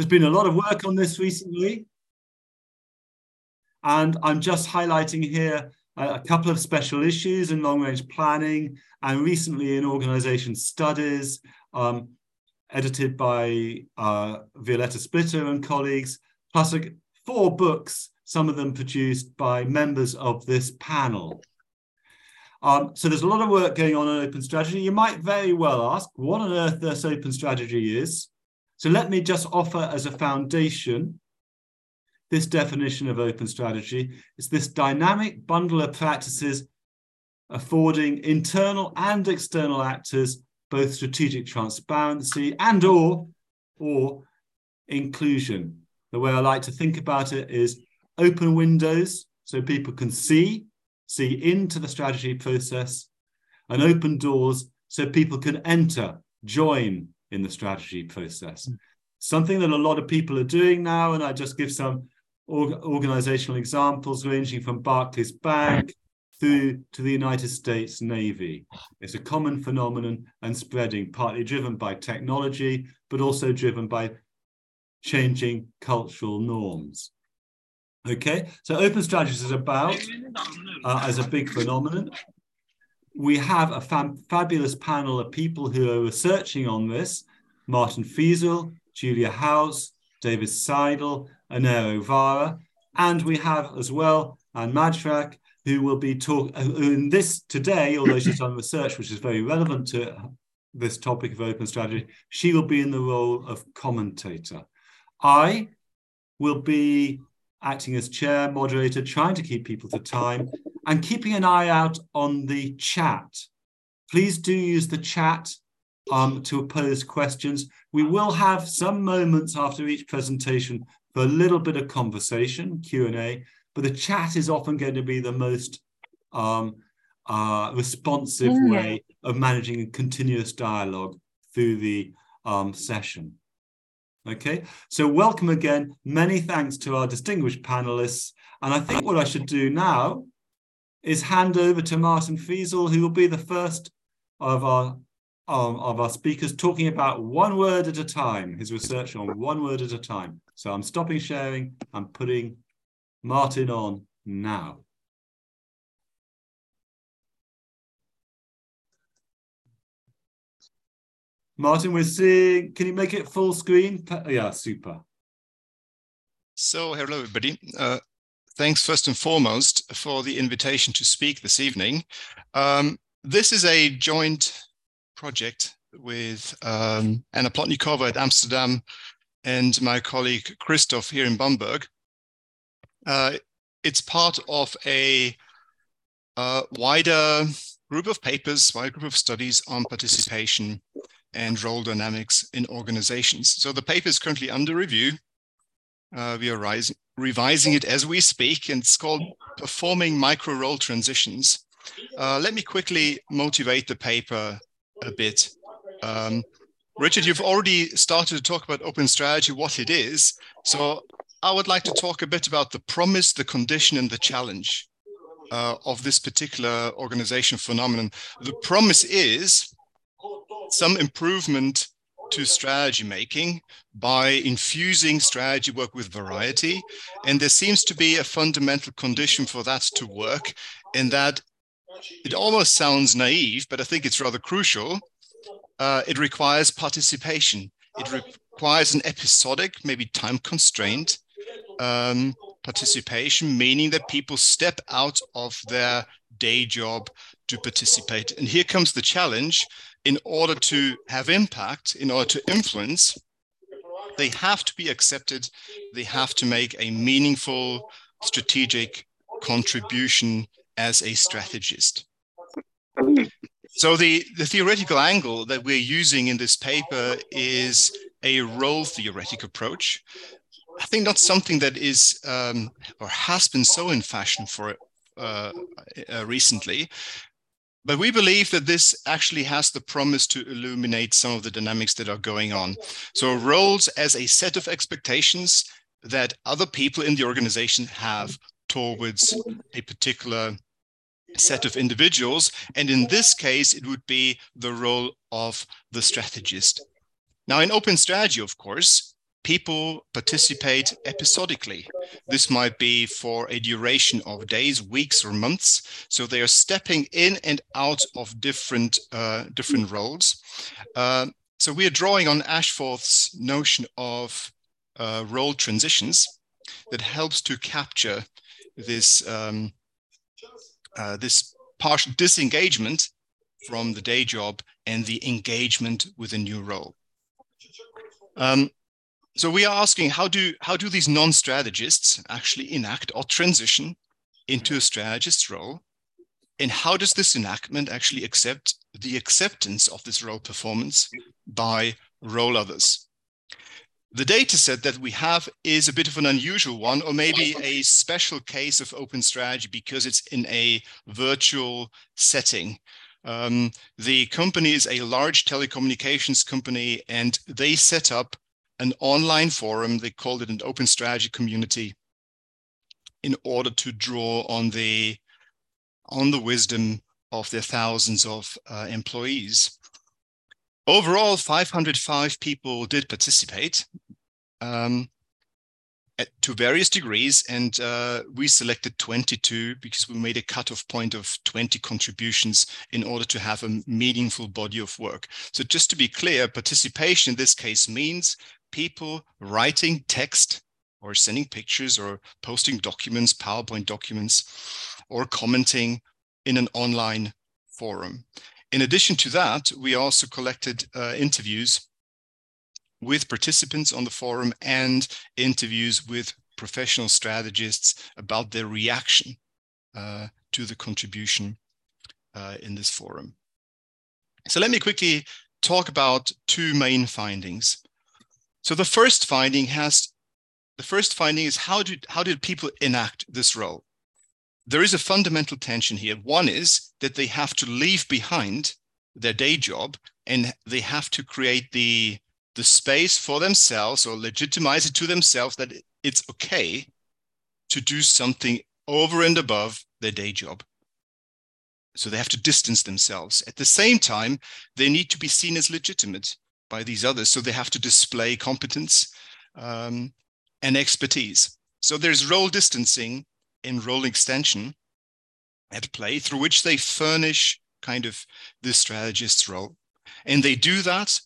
There's been a lot of work on this recently. And I'm just highlighting here a couple of special issues in long range planning and recently in organization studies um, edited by uh, Violetta Splitter and colleagues, plus four books, some of them produced by members of this panel. Um, so there's a lot of work going on on open strategy. You might very well ask what on earth this open strategy is. So let me just offer as a foundation this definition of open strategy. It's this dynamic bundle of practices affording internal and external actors both strategic transparency and or, or inclusion. The way I like to think about it is open windows so people can see, see into the strategy process, and open doors so people can enter, join in the strategy process. Mm. Something that a lot of people are doing now, and I just give some organizational examples ranging from Barclays Bank through to the United States Navy. It's a common phenomenon and spreading, partly driven by technology, but also driven by changing cultural norms. Okay, so open strategies is about uh, as a big phenomenon. We have a fabulous panel of people who are researching on this Martin Friesl, Julia Hautz, David Seidl, Anero Vara, and we have as well Ann Majchrzak, who will be talking in this today, although she's done research which is very relevant to this topic of open strategy, she will be in the role of commentator. I will be acting as chair, moderator, trying to keep people to time and keeping an eye out on the chat. Please do use the chat um, to pose questions. We will have some moments after each presentation for a little bit of conversation, Q&A, but the chat is often going to be the most um, uh, responsive mm-hmm. way of managing a continuous dialogue through the um, session. Okay, so welcome again. Many thanks to our distinguished panelists. And I think what I should do now is hand over to Martin Friesl, who will be the first of our um, of our speakers talking about one word at a time, his research on one word at a time. So I'm stopping sharing, I'm putting Martin on now. Martin, we're seeing, can you make it full screen? Yeah, super. So, hello, everybody. Uh, thanks first and foremost for the invitation to speak this evening. Um, this is a joint project with um, Anna Plotnikova at Amsterdam and my colleague Christoph here in Bamberg. Uh, it's part of a uh, wider group of papers, wider group of studies on participation and role dynamics in organizations. So the paper is currently under review. Uh, we are rising, revising it as we speak, and it's called Performing Micro Role Transitions. Uh, let me quickly motivate the paper a bit. Um, Richard, you've already started to talk about open strategy, what it is. So I would like to talk a bit about the promise, the condition, and the challenge uh, of this particular organization phenomenon. The promise is some improvement to strategy making by infusing strategy work with variety. And there seems to be a fundamental condition for that to work, in that it almost sounds naive, but I think it's rather crucial. Uh, it requires participation. It requires an episodic, maybe time constraint um, participation, meaning that people step out of their day job to participate. And here comes the challenge in order to have impact, in order to influence, they have to be accepted. They have to make a meaningful strategic contribution as a strategist. So the, the theoretical angle that we're using in this paper is a role theoretic approach. I think not something that is um, or has been so in fashion for uh, uh, recently. But we believe that this actually has the promise to illuminate some of the dynamics that are going on. So, roles as a set of expectations that other people in the organization have towards a particular set of individuals. And in this case, it would be the role of the strategist. Now, in open strategy, of course, people participate episodically. This might be for a duration of days, weeks, or months. So they are stepping in and out of different uh, different roles. Uh, so we are drawing on Ashforth's notion of uh, role transitions that helps to capture this um, uh, this partial disengagement from the day job and the engagement with a new role. Um, so we are asking how do how do these non-strategists actually enact or transition into a strategist's role? And how does this enactment actually accept the acceptance of this role performance by role others? The data set that we have is a bit of an unusual one, or maybe a special case of open strategy because it's in a virtual setting. Um, the company is a large telecommunications company, and they set up an online forum. They called it an open strategy community in order to draw on the on the wisdom of their thousands of uh, employees. Overall, 505 people did participate um, at, to various degrees, and uh, we selected 22 because we made a cutoff point of 20 contributions in order to have a meaningful body of work. So just to be clear, participation in this case means people writing text or sending pictures or posting documents, PowerPoint documents, or commenting in an online forum. In addition to that, we also collected uh, interviews with participants on the forum and interviews with professional strategists about their reaction uh, to the contribution uh, in this forum. So let me quickly talk about two main findings. So the first finding has the first finding is how did how did people enact this role? There is a fundamental tension here. One is that they have to leave behind their day job and they have to create the the space for themselves or legitimize it to themselves that it's okay to do something over and above their day job. So they have to distance themselves. At the same time, they need to be seen as legitimate by these others. So they have to display competence um, and expertise. So there's role distancing in role extension at play through which they furnish kind of the strategist's role. And they do that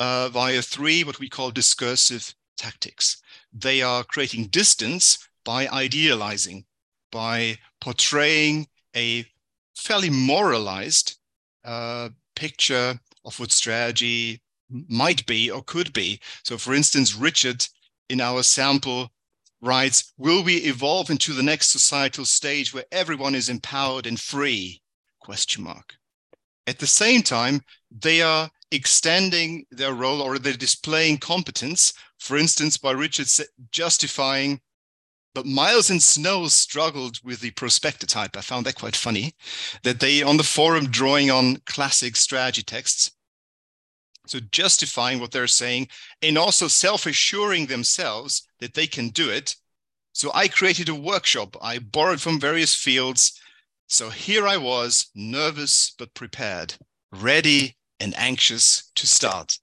uh, via three what we call discursive tactics. They are creating distance by idealizing, by portraying a fairly moralized uh, picture of what strategy might be or could be. So, for instance, Richard in our sample writes, Will we evolve into the next societal stage where everyone is empowered and free? Question mark. At the same time, they are extending their role or they're displaying competence, for instance, by Richard justifying but Miles and Snow struggled with the prospector type. I found that quite funny. That they on the forum drawing on classic strategy texts so justifying what they're saying and also self-assuring themselves that they can do it. So I created a workshop. I borrowed from various fields. So here I was, nervous but prepared, ready and anxious to start.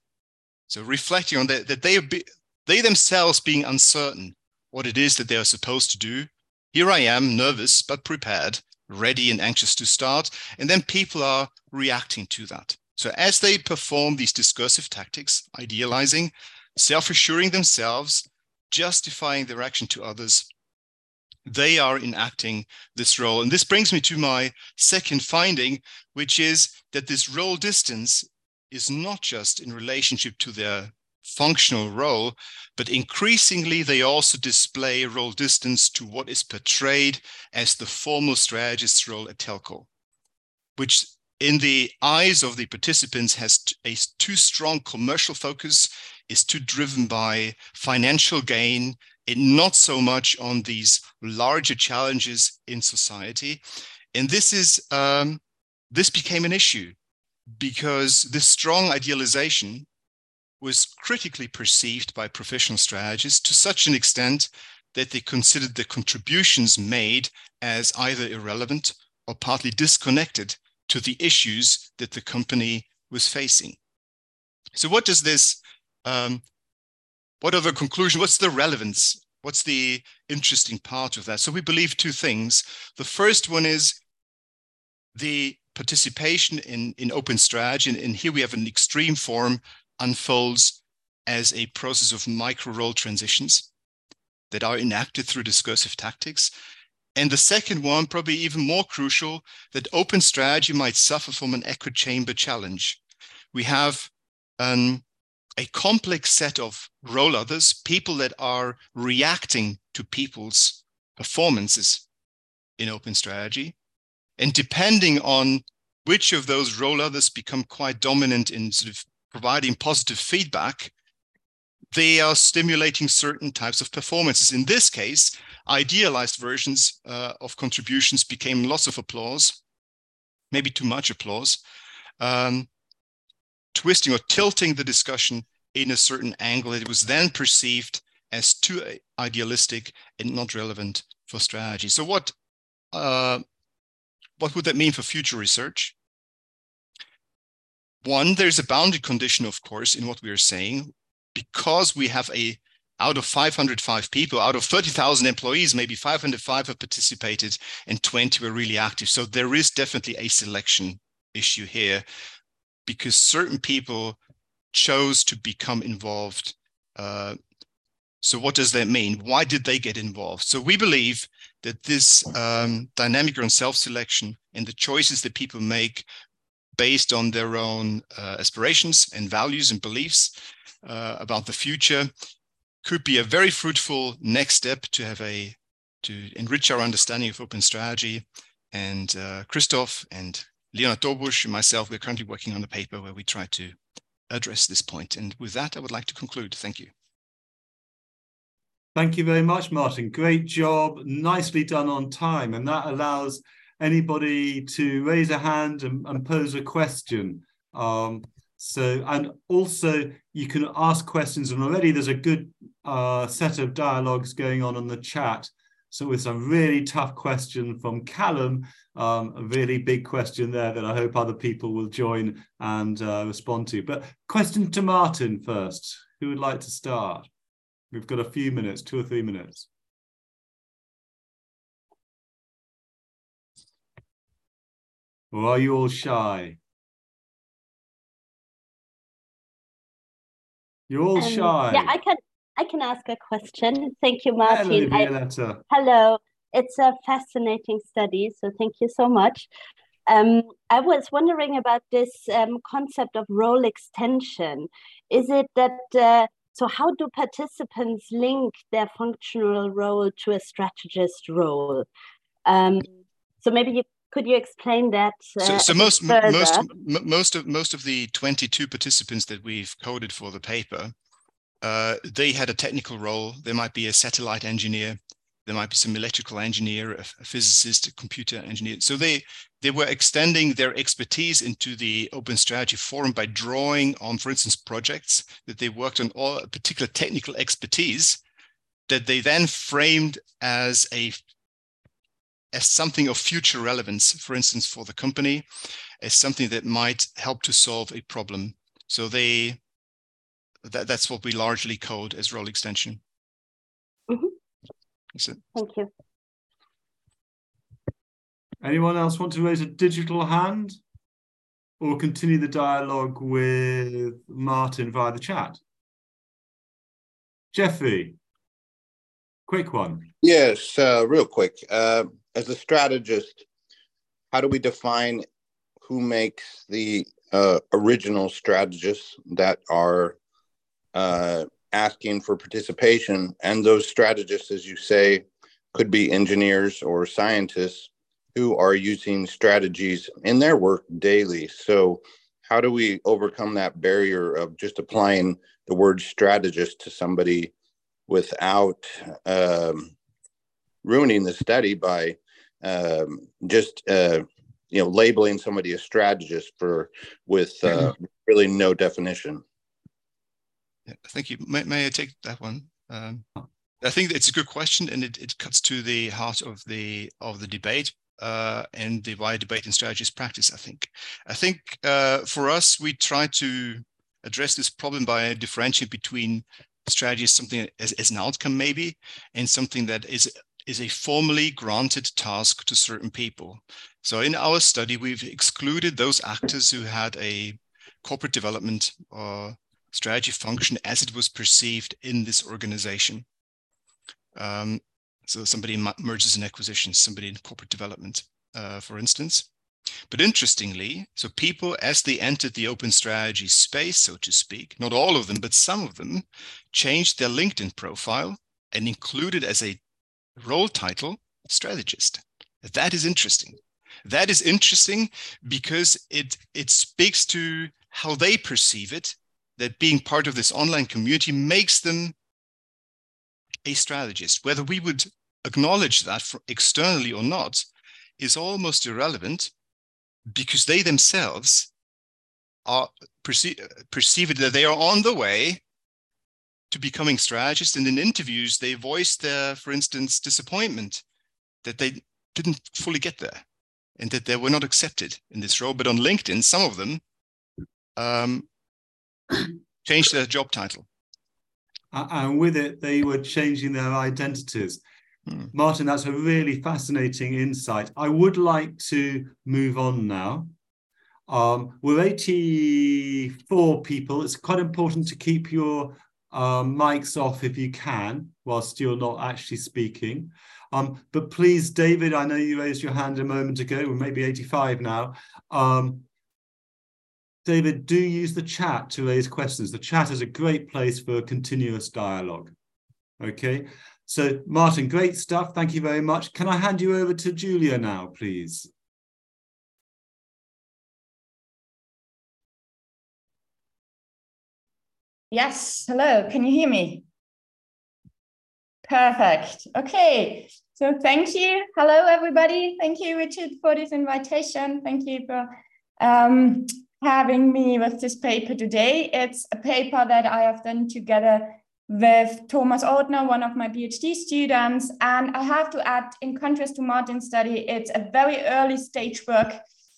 So reflecting on that, that they be, they themselves being uncertain what it is that they are supposed to do. Here I am, nervous but prepared, ready and anxious to start. And then people are reacting to that. So as they perform these discursive tactics, idealizing, self-assuring themselves, justifying their action to others, they are enacting this role. And this brings me to my second finding, which is that this role distance is not just in relationship to their functional role, but increasingly they also display role distance to what is portrayed as the formal strategist's role at telco, which in the eyes of the participants has a too strong commercial focus, is too driven by financial gain, and not so much on these larger challenges in society. And this is um, this became an issue because this strong idealization was critically perceived by professional strategists to such an extent that they considered the contributions made as either irrelevant or partly disconnected to the issues that the company was facing. So what does this um, what are the conclusion? What's the relevance? What's the interesting part of that? So we believe two things. The first one is the participation in, in open strategy, and, and here we have an extreme form, unfolds as a process of micro role transitions that are enacted through discursive tactics. And the second one, probably even more crucial, that open strategy might suffer from an echo chamber challenge. We have um, a complex set of role others, people that are reacting to people's performances in open strategy. And depending on which of those role others become quite dominant in sort of providing positive feedback, they are stimulating certain types of performances. In this case, idealized versions uh, of contributions became lots of applause, maybe too much applause, um, twisting or tilting the discussion in a certain angle. It was then perceived as too idealistic and not relevant for strategy. So what uh, what would that mean for future research? One, there's a boundary condition, of course, in what we are saying, because we have a out of 505 people, out of 30,000 employees, maybe 505 have participated and 20 were really active. So there is definitely a selection issue here because certain people chose to become involved. Uh, so what does that mean? Why did they get involved? So we believe that this um, dynamic around self-selection and the choices that people make based on their own uh, aspirations and values and beliefs uh, about the future could be a very fruitful next step to have a to enrich our understanding of open strategy. And uh, Christoph and Leonard Dobusch and myself, we're currently working on a paper where we try to address this point. And with that, I would like to conclude. Thank you. Thank you very much, Martin. Great job. Nicely done on time. And that allows anybody to raise a hand and, and pose a question. Um, so, and also you can ask questions, and already there's a good uh, set of dialogues going on on the chat. So, with some really tough question from Callum, um, a really big question there that I hope other people will join and uh, respond to. But question to Martin first. Who would like to start? We've got a few minutes, two or three minutes. Or are you all shy? You're all um, shy. Yeah, I can I can ask a question. Thank you, Martin. Hello. I, hello. It's a fascinating study, so thank you so much. Um, I was wondering about this um, concept of role extension. Is it that uh, so? How do participants link their functional role to a strategist role? Um, so maybe you could you explain that? Uh, so, so most most most of most of the 22 participants that we've coded for the paper, uh, they had a technical role. There might be a satellite engineer, there might be some electrical engineer, a, a physicist, a computer engineer. So they they were extending their expertise into the open strategy forum by drawing on, for instance, projects that they worked on, all particular technical expertise that they then framed as a as something of future relevance, for instance, for the company, as something that might help to solve a problem. So they that, that's what we largely code as role extension. Mm-hmm. Thank you. Anyone else want to raise a digital hand or continue the dialogue with Martin via the chat? Jeffrey, quick one. Yes, uh, real quick. Uh, as a strategist, how do we define who makes the uh, original strategists that are uh, asking for participation? And those strategists, as you say, could be engineers or scientists who are using strategies in their work daily. So, how do we overcome that barrier of just applying the word strategist to somebody without um, ruining the study by um, just uh, you know labeling somebody a strategist for with uh, really no definition. Yeah, thank you. May, may I take that one? Um, I think it's a good question, and it, it cuts to the heart of the of the debate uh, and the why debate and strategies practice. I think. I think uh, for us, we try to address this problem by differentiating between strategy as something as, as an outcome maybe, and something that is is a formally granted task to certain people. So in our study, we've excluded those actors who had a corporate development or strategy function as it was perceived in this organization. Um, so somebody mergers and acquisitions, somebody in corporate development, uh, for instance. But interestingly, so people, as they entered the open strategy space, so to speak, not all of them, but some of them, changed their LinkedIn profile and included as a role title strategist. That is interesting. That is interesting because it it speaks to how they perceive it. That being part of this online community makes them a strategist. Whether we would acknowledge that externally or not is almost irrelevant because they themselves are perceive, perceive it that they are on the way to becoming strategists. And in interviews, they voiced their, for instance, disappointment that they didn't fully get there and that they were not accepted in this role. But on LinkedIn, some of them um, changed their job title. And with it, they were changing their identities. Hmm. Martin, that's a really fascinating insight. I would like to move on now. Um, we're 84 people. It's quite important to keep your um, mics off if you can, whilst you're not actually speaking. Um, but please, David, I know you raised your hand a moment ago, or maybe 85 now. Um, David, do use the chat to raise questions. The chat is a great place for continuous dialogue. Okay. So, Martin, great stuff. Thank you very much. Can I hand you over to Julia now, please? Yes. Hello. Can you hear me? Perfect. Okay. So thank you. Hello, everybody. Thank you, Richard, for this invitation. Thank you for um, having me with this paper today. It's a paper that I have done together with Thomas Ortner, one of my PhD students. And I have to add, in contrast to Martin's study, it's a very early stage work.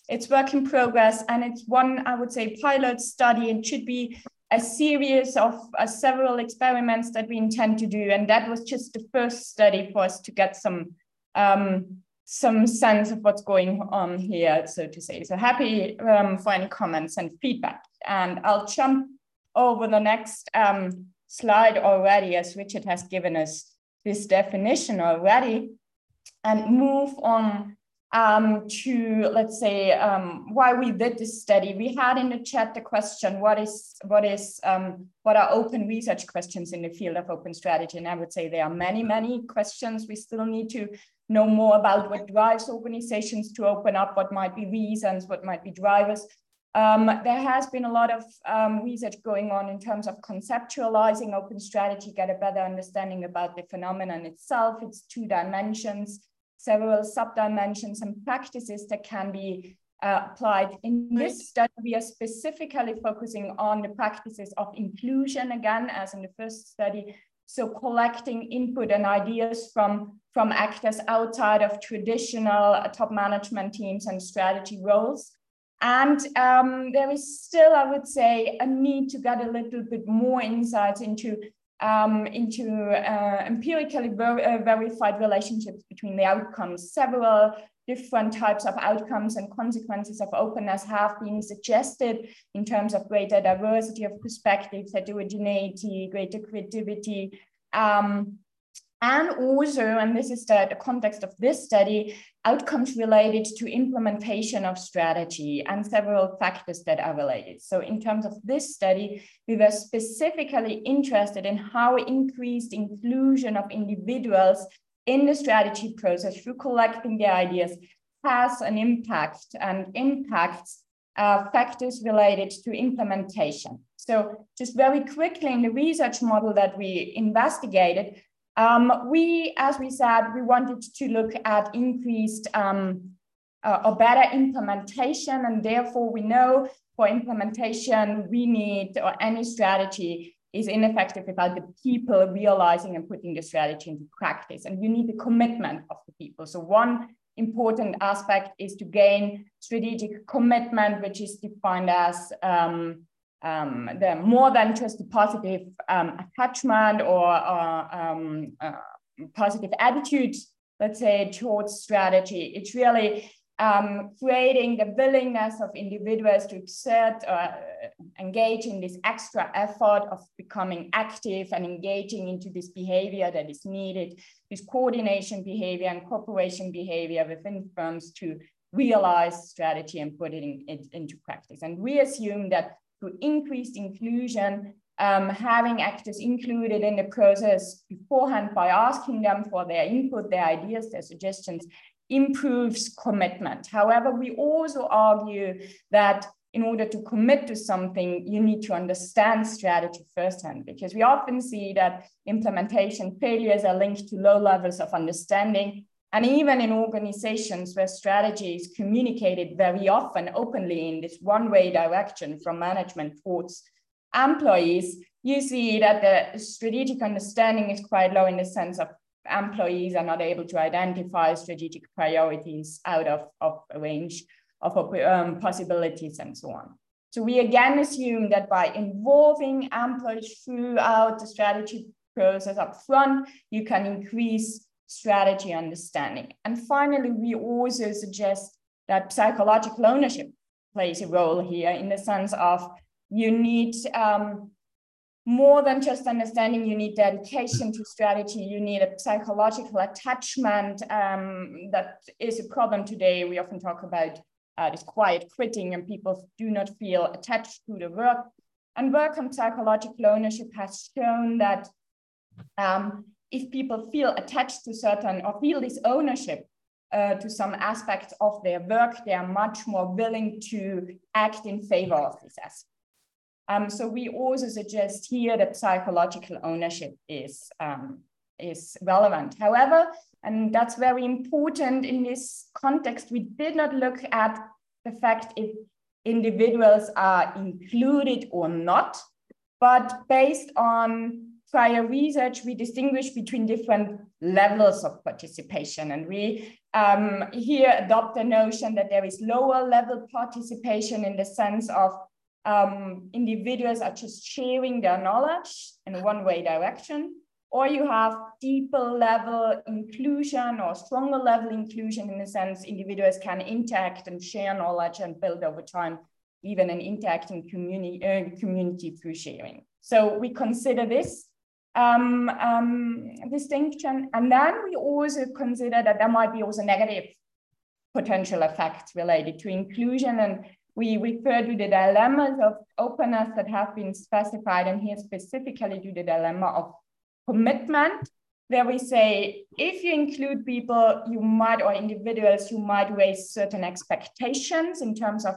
It's work in progress, and it's one, I would say, pilot study. and should be a series of uh, several experiments that we intend to do. And that was just the first study for us to get some, um, some sense of what's going on here, so to say. So happy um, for any comments and feedback. And I'll jump over the next um, slide already, as Richard has given us this definition already, and move on um, to let's say um, why we did this study. We had in the chat the question, what is what is um, what are open research questions in the field of open strategy? And I would say there are many, many questions. We still need to know more about what drives organizations to open up, what might be reasons, what might be drivers. Um, there has been a lot of um, research going on in terms of conceptualizing open strategy, get a better understanding about the phenomenon itself, its two dimensions, several sub-dimensions and practices that can be uh, applied. In this study, we are specifically focusing on the practices of inclusion again, as in the first study. So collecting input and ideas from, from actors outside of traditional uh, top management teams and strategy roles. And um, there is still, I would say, a need to get a little bit more insights into um, into uh, empirically ver uh, verified relationships between the outcomes. Several different types of outcomes and consequences of openness have been suggested in terms of greater diversity of perspectives, heterogeneity, greater creativity, um, and also, and this is the, the context of this study, outcomes related to implementation of strategy and several factors that are related. So in terms of this study, we were specifically interested in how increased inclusion of individuals in the strategy process through collecting their ideas has an impact and impacts uh, factors related to implementation. So just very quickly in the research model that we investigated, um, we, as we said, we wanted to look at increased um, uh, or better implementation, and therefore we know for implementation we need or any strategy is ineffective without the people realizing and putting the strategy into practice. And you need the commitment of the people. So one important aspect is to gain strategic commitment, which is defined as um, um, the more than just a positive um, attachment or, or um, uh, positive attitude, let's say, towards strategy. It's really um, creating the willingness of individuals to exert or uh, engage in this extra effort of becoming active and engaging into this behavior that is needed, this coordination behavior and cooperation behavior within firms to realize strategy and put it, in, it into practice. And we assume that through increased inclusion, um, having actors included in the process beforehand by asking them for their input, their ideas, their suggestions, improves commitment. However, we also argue that in order to commit to something, you need to understand strategy firsthand, because we often see that implementation failures are linked to low levels of understanding. And even in organizations where strategy is communicated very often openly in this one way direction from management towards employees, you see that the strategic understanding is quite low in the sense of employees are not able to identify strategic priorities out of, of a range of um, possibilities and so on. So we again assume that by involving employees throughout the strategy process up front, you can increase strategy understanding. And finally, we also suggest that psychological ownership plays a role here in the sense of you need um, more than just understanding, you need dedication to strategy, you need a psychological attachment um, that is a problem today. We often talk about uh, this quiet quitting and people do not feel attached to the work. And work on psychological ownership has shown that um, if people feel attached to certain or feel this ownership uh, to some aspects of their work, they are much more willing to act in favor of this aspect. Um, so we also suggest here that psychological ownership is, um, is relevant. However, and that's very important in this context, we did not look at the fact if individuals are included or not, but based on prior research, we distinguish between different levels of participation. And we um, here adopt the notion that there is lower level participation in the sense of um, individuals are just sharing their knowledge in one way direction, or you have deeper level inclusion or stronger level inclusion in the sense individuals can interact and share knowledge and build over time even an interacting community, uh, community through sharing. So we consider this um, um, distinction. And then we also consider that there might be also negative potential effects related to inclusion and we refer to the dilemmas of openness that have been specified, and here specifically to the dilemma of commitment, where we say if you include people, you might, or individuals, you might raise certain expectations in terms of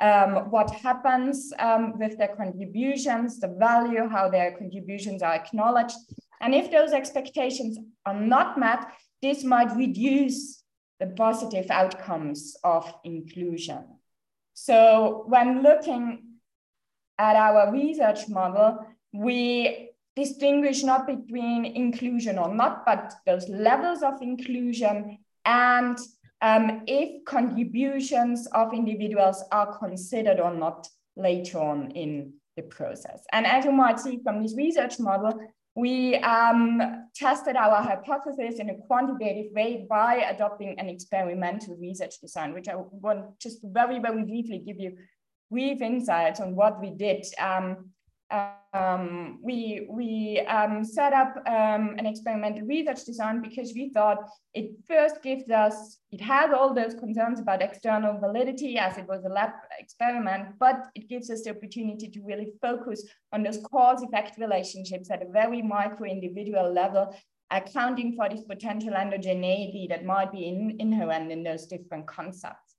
um, what happens um, with their contributions, the value, how their contributions are acknowledged. And if those expectations are not met, this might reduce the positive outcomes of inclusion. So when looking at our research model, we distinguish not between inclusion or not, but those levels of inclusion and um, if contributions of individuals are considered or not later on in the process. And as you might see from this research model, we um, tested our hypothesis in a quantitative way by adopting an experimental research design, which I want just very, very briefly give you brief insights on what we did. Um, um, we we um, set up um, an experimental research design because we thought it first gives us, it has all those concerns about external validity as it was a lab experiment, but it gives us the opportunity to really focus on those cause effect relationships at a very micro individual level, accounting for this potential endogeneity that might be in, inherent in those different concepts.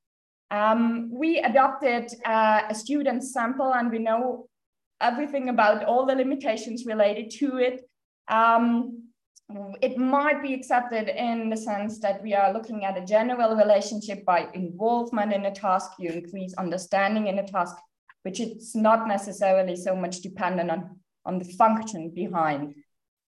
Um, we adopted uh, a student sample and we know everything about all the limitations related to it. Um, it might be accepted in the sense that we are looking at a general relationship by involvement in a task, you increase understanding in a task, which it's not necessarily so much dependent on, on the function behind.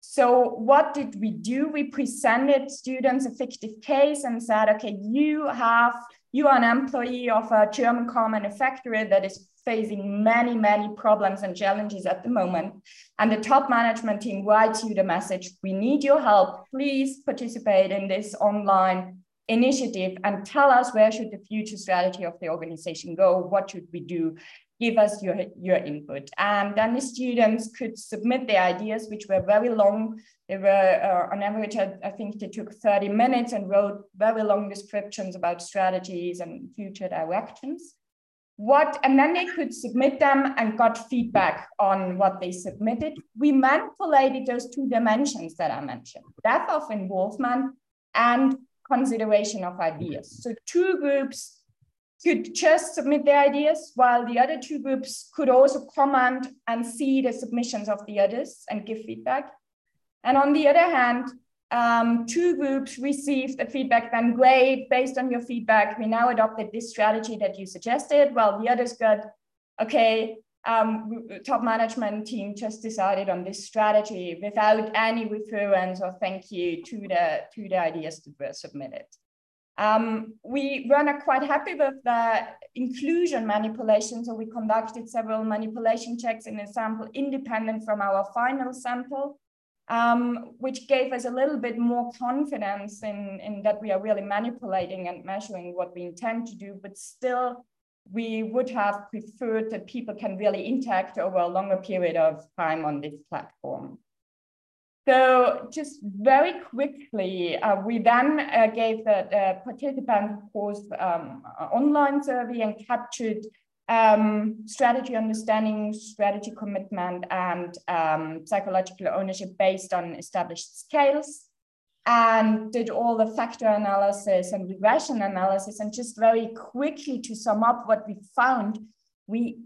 So what did we do? We presented students a fictive case and said, okay, you have, you are an employee of a German car manufacturer that is facing many, many problems and challenges at the moment. And the top management team writes you the message, we need your help. Please participate in this online initiative and tell us where should the future strategy of the organization go? What should we do? Give us your, your input. And then the students could submit their ideas, which were very long. They were uh, on average, I, I think they took 30 minutes and wrote very long descriptions about strategies and future directions what and then they could submit them and got feedback on what they submitted we manipulated those two dimensions that i mentioned depth of involvement and consideration of ideas. So two groups could just submit their ideas while the other two groups could also comment and see the submissions of the others and give feedback. And on the other hand um, two groups received the feedback, then great, based on your feedback, we now adopted this strategy that you suggested, while the others got, okay, um, top management team just decided on this strategy without any reference or thank you to the, to the ideas that were submitted. Um, we were not quite happy with the inclusion manipulation. So we conducted several manipulation checks in a sample independent from our final sample um, which gave us a little bit more confidence in, in that we are really manipulating and measuring what we intend to do, but still we would have preferred that people can really interact over a longer period of time on this platform. So just very quickly, uh, we then uh, gave the, the participant, of course, um, online survey and captured um, strategy understanding, strategy commitment, and um, psychological ownership based on established scales, and did all the factor analysis and regression analysis. And just very quickly to sum up what we found, we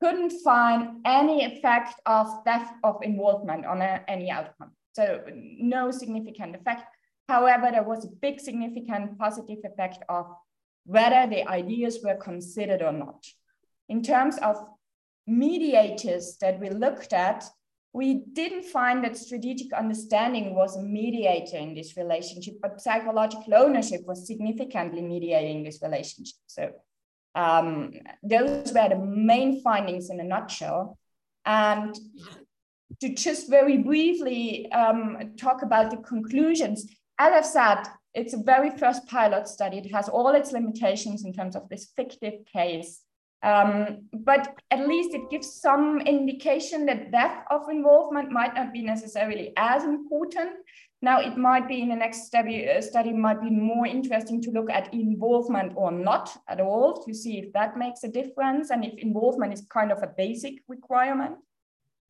couldn't find any effect of depth of involvement on a, any outcome. So no significant effect. However, there was a big significant positive effect of whether the ideas were considered or not. In terms of mediators that we looked at, we didn't find that strategic understanding was a mediator in this relationship, but psychological ownership was significantly mediating this relationship. So um, those were the main findings in a nutshell. And to just very briefly um, talk about the conclusions, as I've said, it's a very first pilot study. It has all its limitations in terms of this fictive case. Um, but at least it gives some indication that depth of involvement might not be necessarily as important. Now it might be in the next study, uh, study might be more interesting to look at involvement or not at all to see if that makes a difference and if involvement is kind of a basic requirement.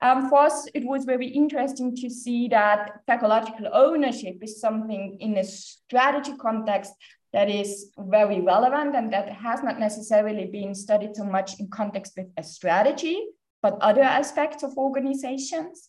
Um, for us, it was very interesting to see that psychological ownership is something in a strategy context that is very relevant and that has not necessarily been studied so much in context with a strategy, but other aspects of organizations.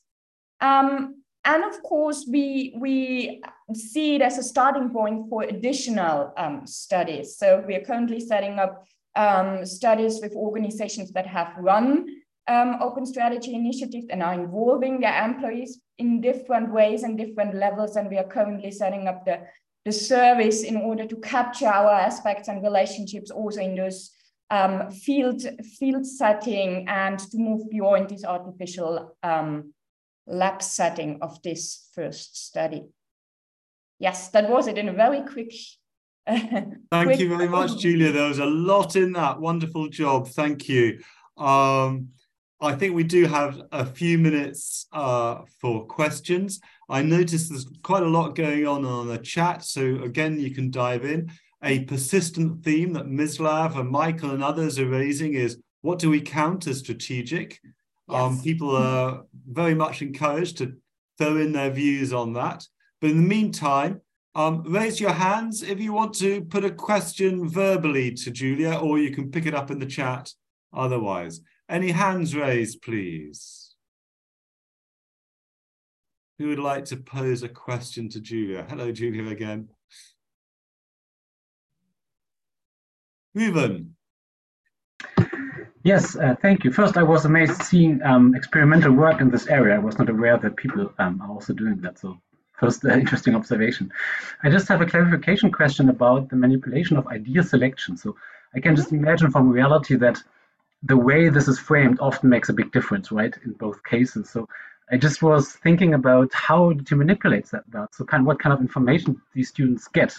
Um, and of course, we, we see it as a starting point for additional um, studies. So we are currently setting up um, studies with organizations that have run um, open strategy initiatives and are involving their employees in different ways and different levels. And we are currently setting up the, the service in order to capture our aspects and relationships also in those um, field, field setting and to move beyond this artificial um, lab setting of this first study. Yes, that was it in a very quick Thank you very much, Julia. There was a lot in that. Wonderful job. Thank you. Um, I think we do have a few minutes uh, for questions. I noticed there's quite a lot going on on the chat. So again, you can dive in. A persistent theme that Mislav and Michael and others are raising is what do we count as strategic? Um, yes. Um, people are very much encouraged to throw in their views on that. But in the meantime, um, raise your hands if you want to put a question verbally to Julia, or you can pick it up in the chat otherwise. Any hands raised, please? Who would like to pose a question to Julia? Hello, Julia, again. Ruben. Yes, uh, thank you. First, I was amazed seeing um, experimental work in this area. I was not aware that people um, are also doing that. So first uh, interesting observation. I just have a clarification question about the manipulation of idea selection. So I can just imagine from reality that the way this is framed often makes a big difference, right, in both cases. So I just was thinking about how did you manipulate that, that? So kind of what kind of information these students get?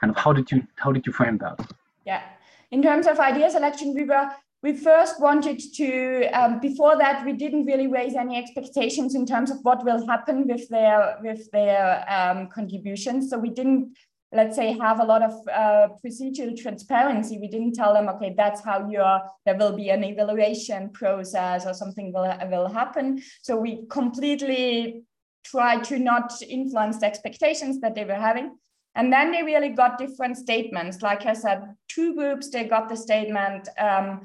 Kind of how did you how did you frame that? Yeah, in terms of idea selection, we were we first wanted to um, before that we didn't really raise any expectations in terms of what will happen with their with their um, contributions. So we didn't let's say have a lot of uh, procedural transparency we didn't tell them okay that's how you're there will be an evaluation process or something will, will happen. So we completely try to not influence the expectations that they were having. And then they really got different statements. Like i said two groups they got the statement um,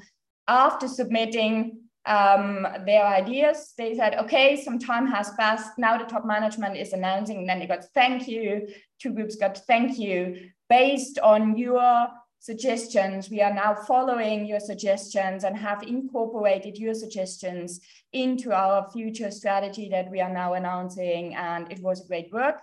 after submitting um, their ideas. They said, okay, some time has passed. Now the top management is announcing, and then they got thank you. Two groups got thank you. Based on your suggestions, we are now following your suggestions and have incorporated your suggestions into our future strategy that we are now announcing. And it was a great work.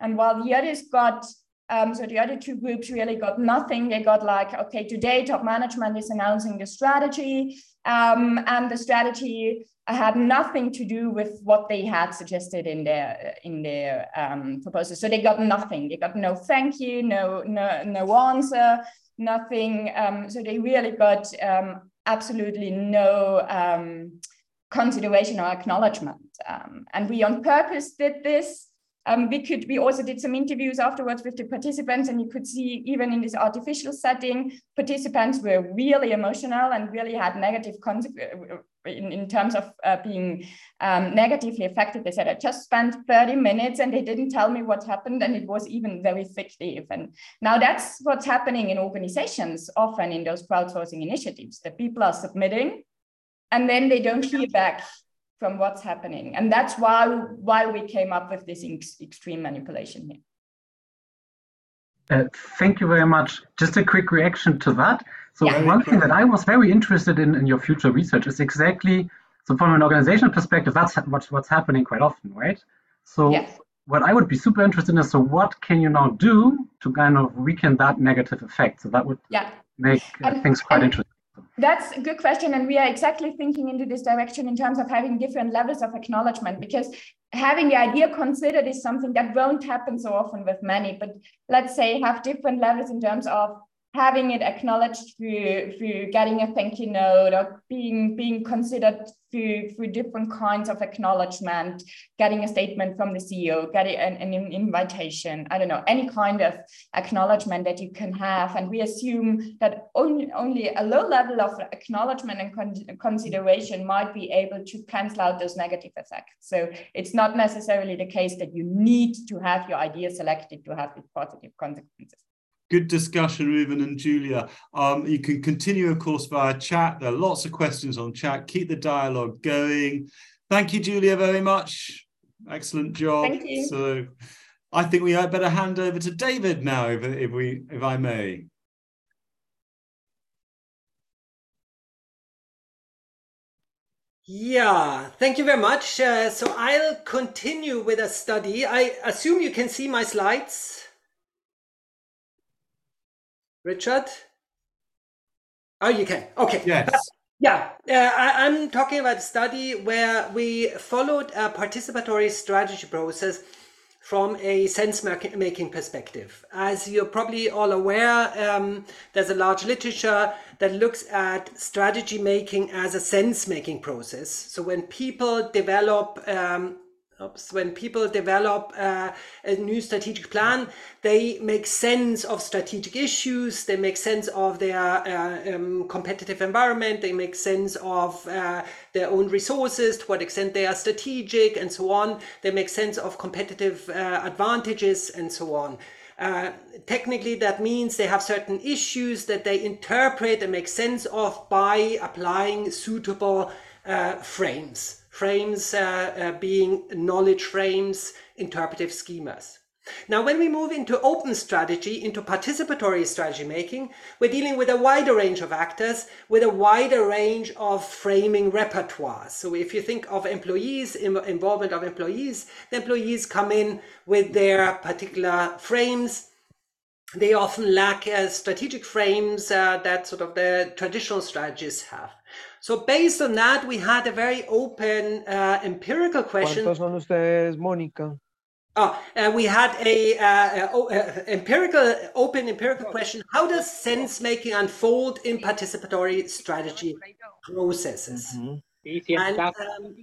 And while the others got um, so the other two groups really got nothing. They got like, okay, today top management is announcing the strategy, um, and the strategy had nothing to do with what they had suggested in their in their um, proposal. So they got nothing. They got no thank you, no no no answer, nothing. Um, so they really got um, absolutely no um, consideration or acknowledgement. and we on purpose did this um, we could we also did some interviews afterwards with the participants and you could see even in this artificial setting participants were really emotional and really had negative consequences uh, in, in terms of uh, being um, negatively affected. They said i just spent 30 minutes and they didn't tell me what happened and it was even very fictive and now that's what's happening in organizations often in those crowdsourcing initiatives that people are submitting and then they don't hear back from what's happening. And that's why, why we came up with this extreme manipulation here. Uh, thank you very much. Just a quick reaction to that. So yeah. one thing that I was very interested in in your future research is exactly, so from an organizational perspective, that's what's, what's happening quite often, right? So yes. what I would be super interested in is, so what can you now do to kind of weaken that negative effect? So that would yeah. make uh, things quite interesting. That's a good question. And we are exactly thinking into this direction in terms of having different levels of acknowledgement because having the idea considered is something that won't happen so often with many. But let's say have different levels in terms of having it acknowledged through through getting a thank you note or being being considered through through different kinds of acknowledgement getting a statement from the ceo getting an, an invitation i don't know any kind of acknowledgement that you can have. And we assume that only only a low level of acknowledgement and con consideration might be able to cancel out those negative effects. So it's not necessarily the case that you need to have your idea selected to have these positive consequences Good discussion, Ruben and Julia. Um, you can continue, of course, via chat. There are lots of questions on chat. Keep the dialogue going. Thank you, Julia, very much. Excellent job. Thank you. So I think we had better hand over to David now, if, if we, if I may. Yeah, thank you very much. Uh, so I'll continue with a study. I assume you can see my slides. Richard? Oh, you can. Okay. Yes. Yeah, uh, I, am talking about a study where we followed a participatory strategy process from a sense making perspective. As you're probably all aware, um, there's a large literature that looks at strategy making as a sense making process. So when people develop um, Oops. When people develop uh, a new strategic plan, they make sense of strategic issues. They make sense of their uh, um, competitive environment. They make sense of uh, their own resources, to what extent they are strategic, and so on. They make sense of competitive uh, advantages, and so on. Uh, technically, that means they have certain issues that they interpret and make sense of by applying suitable uh, frames frames uh, uh, being knowledge frames, interpretive schemas. Now, when we move into open strategy, into participatory strategy making, we're dealing with a wider range of actors, with a wider range of framing repertoires. So if you think of employees, involvement of employees, the employees come in with their particular frames, they often lack uh, strategic frames uh, that sort of the traditional strategists have. So based on that, we had a very open uh, empirical question. ¿Cuántos son ustedes, Mónica? Oh, uh, we had a uh, uh, empirical, open empirical question. How does sense making unfold in participatory strategy processes? Ujú. And, um,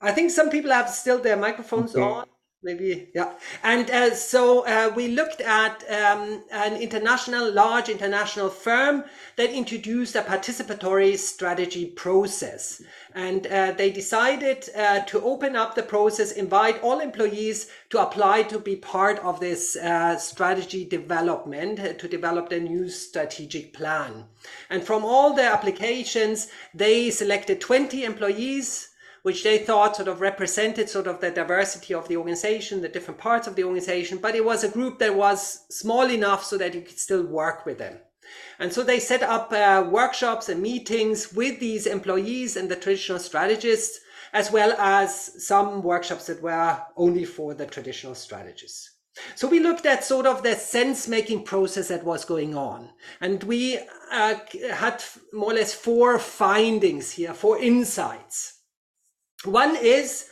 I think some people have still their microphones Okay. on. Maybe, yeah. And uh, so uh, we looked at um, an international, large international firm that introduced a participatory strategy process. And uh, they decided uh, to open up the process, invite all employees to apply to be part of this uh, strategy development, uh, to develop the new strategic plan. And from all the applications, they selected 20 employees which they thought sort of represented sort of the diversity of the organization, the different parts of the organization, but it was a group that was small enough so that you could still work with them. And so they set up uh, workshops and meetings with these employees and the traditional strategists, as well as some workshops that were only for the traditional strategists. So we looked at sort of the sense making process that was going on. And we uh, had more or less four findings here, four insights. One is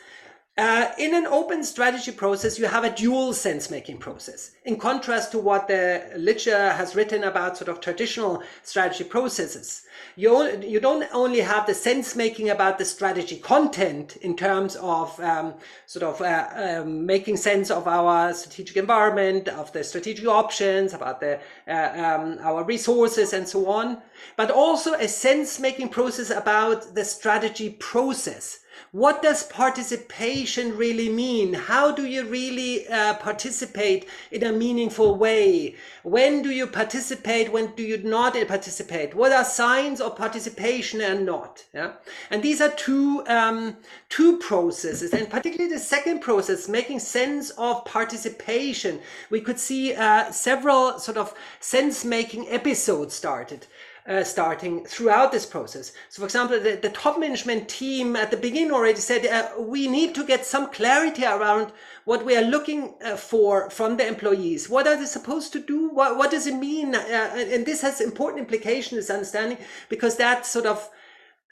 uh, in an open strategy process, you have a dual sense making process. In contrast to what the literature has written about sort of traditional strategy processes, you, you don't only have the sense making about the strategy content in terms of um, sort of uh, um, making sense of our strategic environment, of the strategic options, about the uh, um, our resources and so on, but also a sense making process about the strategy process what does participation really mean? How do you really uh, participate in a meaningful way? When do you participate? When do you not participate? What are signs of participation and not? Yeah, and these are two um, two processes, and particularly the second process, making sense of participation. We could see uh, several sort of sense making episodes started uh, starting throughout this process. So, for example, the, the top management team at the beginning already said uh, we need to get some clarity around what we are looking uh, for from the employees. What are they supposed to do? What, what does it mean? Uh, and this has important implications, this understanding, because that sort of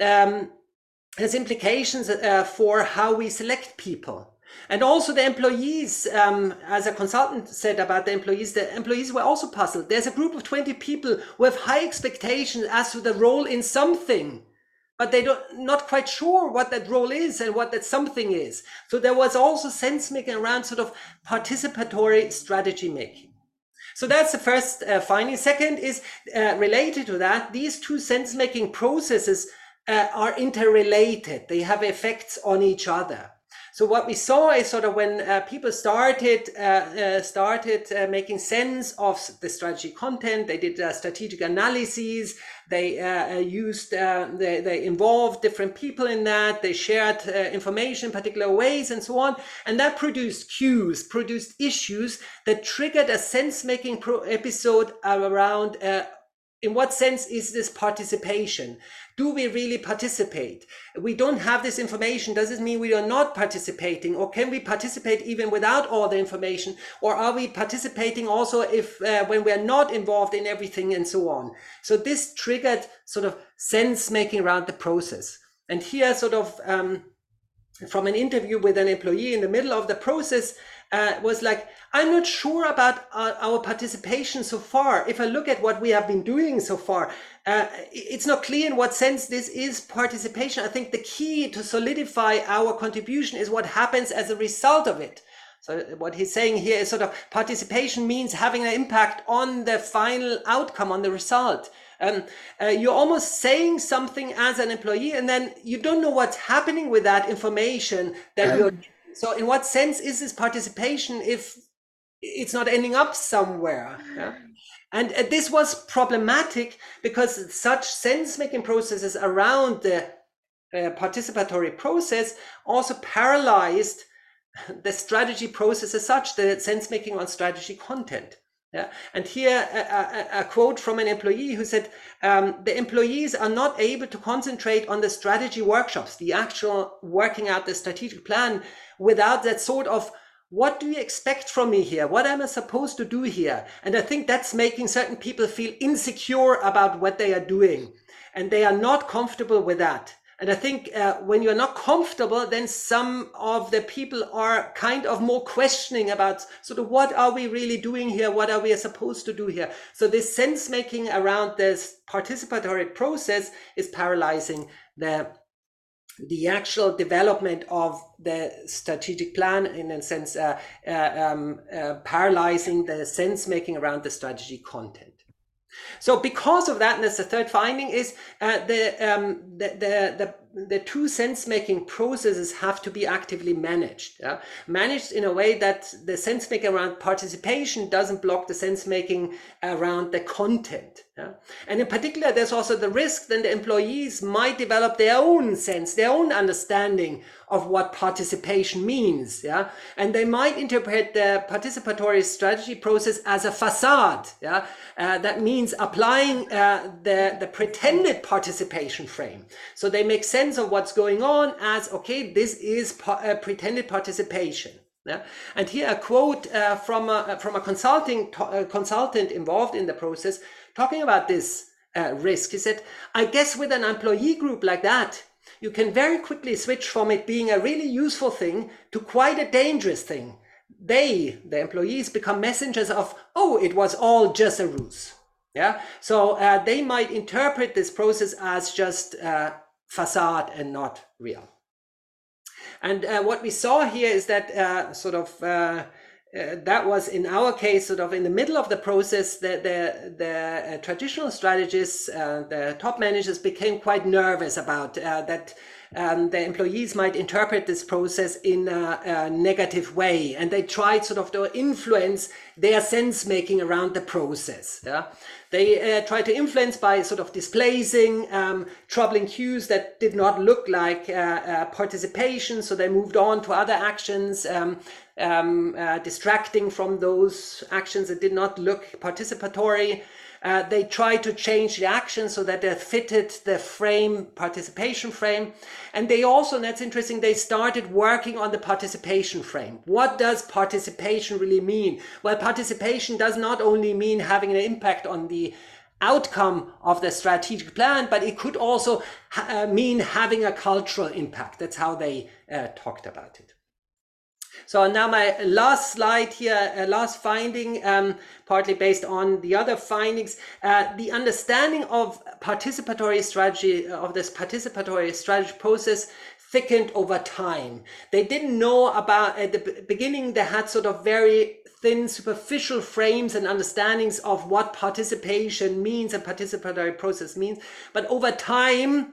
um, has implications uh, for how we select people. And also the employees, um, as a consultant said about the employees, the employees were also puzzled. There's a group of 20 people who have high expectations as to the role in something, but they don't not quite sure what that role is and what that something is. So there was also sense making around sort of participatory strategy making. So that's the first uh, finding. Second is uh, related to that. These two sense making processes uh, are interrelated. They have effects on each other. So what we saw is sort of when uh, people started uh, uh, started uh, making sense of the strategy content, they did strategic analyses, they uh, used they, they involved different people in that, they shared information in particular ways and so on, and that produced cues, produced issues that triggered a sense making pro- episode around in what sense is this participation? Do we really participate? We don't have this information. Does this mean we are not participating? Or can we participate even without all the information? Or are we participating also if uh, when we are not involved in everything and so on? So this triggered sort of sense making around the process. And here sort of um, from an interview with an employee in the middle of the process, uh, was like, I'm not sure about our, our, participation so far. If I look at what we have been doing so far, uh, it's not clear in what sense this is participation. I think the key to solidify our contribution is what happens as a result of it. So what he's saying here is sort of participation means having an impact on the final outcome, on the result. Um, uh, you're almost saying something as an employee, and then you don't know what's happening with that information that you're so in what sense is this participation if it's not ending up somewhere yeah? and uh, this was problematic because such sense making processes around the uh, participatory process also paralyzed the strategy process as such the sense making on strategy content yeah. And here, a, a, a, quote from an employee who said, um, the employees are not able to concentrate on the strategy workshops, the actual working out the strategic plan without that sort of what do you expect from me here? What am I supposed to do here? And I think that's making certain people feel insecure about what they are doing. And they are not comfortable with that. And I think uh, when you're not comfortable, then some of the people are kind of more questioning about sort of what are we really doing here? What are we supposed to do here? So this sense making around this participatory process is paralyzing the the actual development of the strategic plan in a sense uh, uh, um, uh, paralyzing the sense making around the strategy content so because of that, and that's the third finding, is uh, the, um, the, the, the the two sense making processes have to be actively managed yeah? managed in a way that the sense making around participation doesn't block the sense making around the content yeah? and in particular there's also the risk that the employees might develop their own sense their own understanding of what participation means yeah and they might interpret the participatory strategy process as a facade yeah uh, that means applying uh, the the pretended participation frame so they make sense sense of what's going on as okay this is uh, pretended participation yeah? and here a quote uh, from a, from a consulting uh, consultant involved in the process talking about this uh, risk. He said i guess with an employee group like that you can very quickly switch from it being a really useful thing to quite a dangerous thing. They the employees become messengers of oh it was all just a ruse. Yeah? So uh, they might interpret this process as just uh, facade and not real. And uh, what we saw here is that uh, sort of uh, uh that was in our case sort of in the middle of the process the the, the uh, traditional strategists uh, the top managers became quite nervous about that um, the employees might interpret this process in a, a, negative way. And they tried sort of to influence their sense making around the process yeah? They uh, tried to influence by sort of displacing um, troubling cues that did not look like uh, uh, participation. So they moved on to other actions um, um, uh, distracting from those actions that did not look participatory uh, they tried to change the action so that they fitted the frame, participation frame. And they also, and that's interesting, they started working on the participation frame. What does participation really mean? Well, participation does not only mean having an impact on the outcome of the strategic plan, but it could also uh, mean having a cultural impact. That's how they uh, talked about it. So now my last slide here, uh, last finding, um, partly based on the other findings, uh, the understanding of participatory strategy, uh, of this participatory strategy process thickened over time. They didn't know about, at the beginning, they had sort of very thin superficial frames and understandings of what participation means and participatory process means. But over time,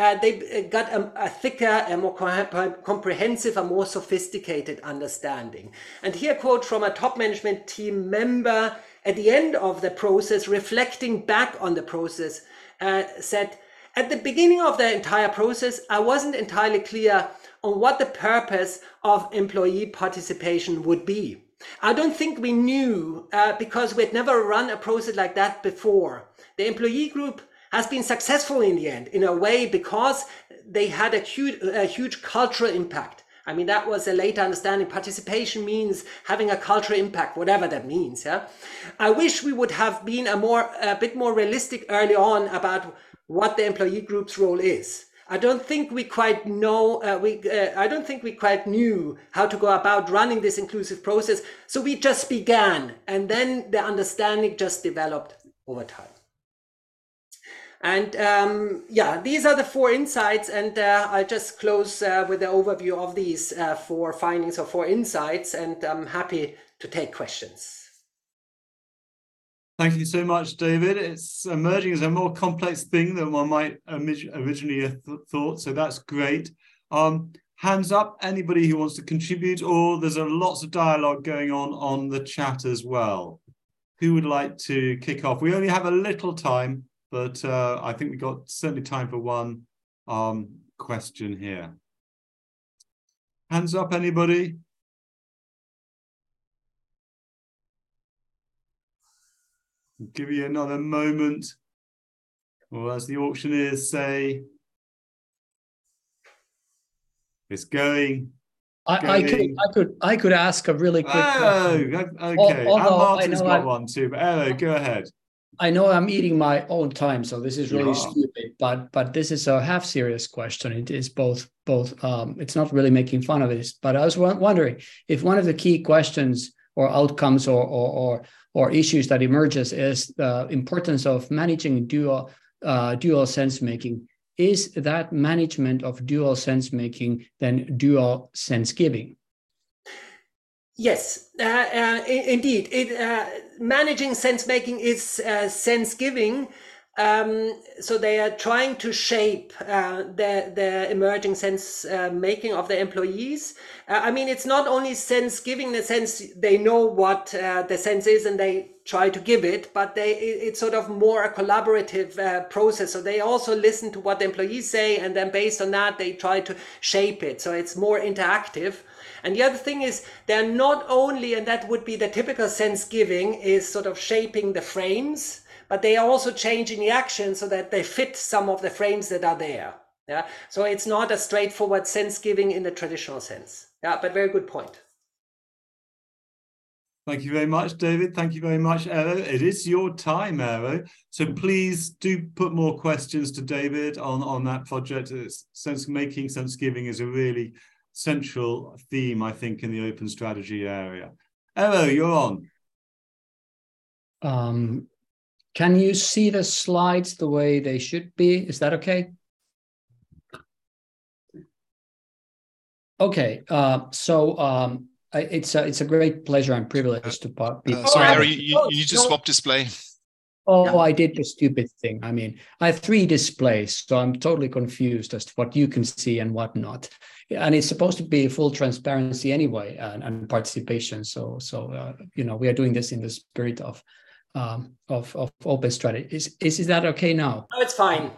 uh, they uh, got a, a, thicker, a more comprehensive, a more sophisticated understanding. And here, quote from a top management team member at the end of the process, reflecting back on the process, uh, said, At the beginning of the entire process, I wasn't entirely clear on what the purpose of employee participation would be. I don't think we knew uh, because we'd never run a process like that before. The employee group has been successful in the end in a way because they had a huge, a huge cultural impact. I mean, that was a later understanding. Participation means having a cultural impact, whatever that means. Yeah. I wish we would have been a more, a bit more realistic early on about what the employee group's role is. I don't think we quite know, uh, we, uh, I don't think we quite knew how to go about running this inclusive process. So we just began and then the understanding just developed over time. And um, yeah, these are the four insights, and uh, I'll just close uh, with the overview of these uh, four findings or four insights, and I'm happy to take questions. Thank you so much, David. It's emerging as a more complex thing than one might originally have thought, so that's great. Um, hands up, anybody who wants to contribute, or there's a lots of dialogue going on on the chat as well. Who would like to kick off? We only have a little time, but uh, I think we got certainly time for one um, question here. Hands up, anybody? I'll give you another moment. Or as the auctioneers say, it's going. I, I, could, I could, I could ask a really quick. Oh, question. okay. Although and Martin's got I'm, one too. But Eero, go ahead. I know I'm eating my own time, so this is really yeah. stupid. But but this is a half serious question. It is both both. Um, it's not really making fun of this, but I was wondering if one of the key questions or outcomes or or or, or issues that emerges is the importance of managing dual uh, dual sense making is that management of dual sense making then dual sense giving? Yes, uh, uh, indeed. It, uh, managing sense making is uh, sense giving. Um, so they are trying to shape uh, the, the emerging sense uh, making of the employees. I mean, it's not only sense giving in the sense they know what the sense is and they try to give it, but they it's sort of more a collaborative uh, process. So they also listen to what the employees say, and then based on that, they try to shape it. So it's more interactive. And the other thing is they're not only, and that would be the typical sense giving, is sort of shaping the frames, but they are also changing the action so that they fit some of the frames that are there. Yeah. So it's not a straightforward sense giving in the traditional sense. Yeah, but very good point. Thank you very much, David. Thank you very much, Eero. It is your time, Eero. So please do put more questions to David on, on that project. It's sense making, sense giving is a really central theme, I think, in the open strategy area. Eero, you're on. Um, can you see the slides the way they should be? Is that okay? Okay, uh, so um, it's a, it's a great pleasure and privilege to be. Uh, sorry, Harry, you, you need to swap display. Oh, yeah. I did the stupid thing. I mean, I have three displays, so I'm totally confused as to what you can see and what not. And it's supposed to be full transparency anyway and, and participation. So, so uh, you know, we are doing this in the spirit of um, of of open strategy. Is, is is that okay now? No, it's fine.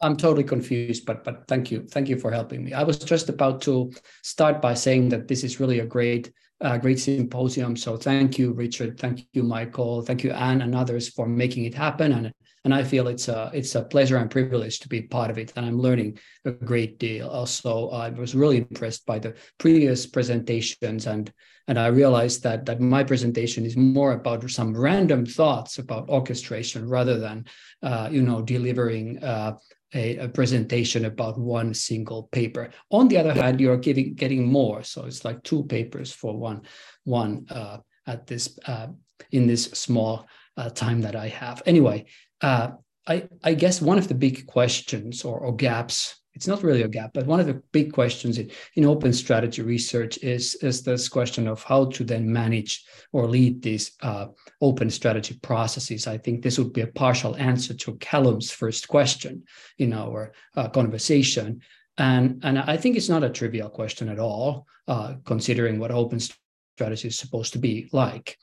I'm totally confused, but but thank you, thank you for helping me. I was just about to start by saying that this is really a great uh, great symposium. So thank you, Richard. Thank you, Michael. Thank you, Ann, and others for making it happen. And and I feel it's a it's a pleasure and privilege to be part of it. And I'm learning a great deal. Also, I was really impressed by the previous presentations, and and I realized that that my presentation is more about some random thoughts about orchestration rather than uh, you know delivering. Uh, a, a, presentation about one single paper. On the other hand, you're getting getting more, so it's like two papers for one one uh, at this uh, in this small uh, time that I have. Anyway, uh, I I guess one of the big questions or, or gaps it's not really a gap, but one of the big questions in, in open strategy research is, is this question of how to then manage or lead these uh, open strategy processes. I think this would be a partial answer to Callum's first question in our uh, conversation. And, and I think it's not a trivial question at all, uh, considering what open strategy is supposed to be like.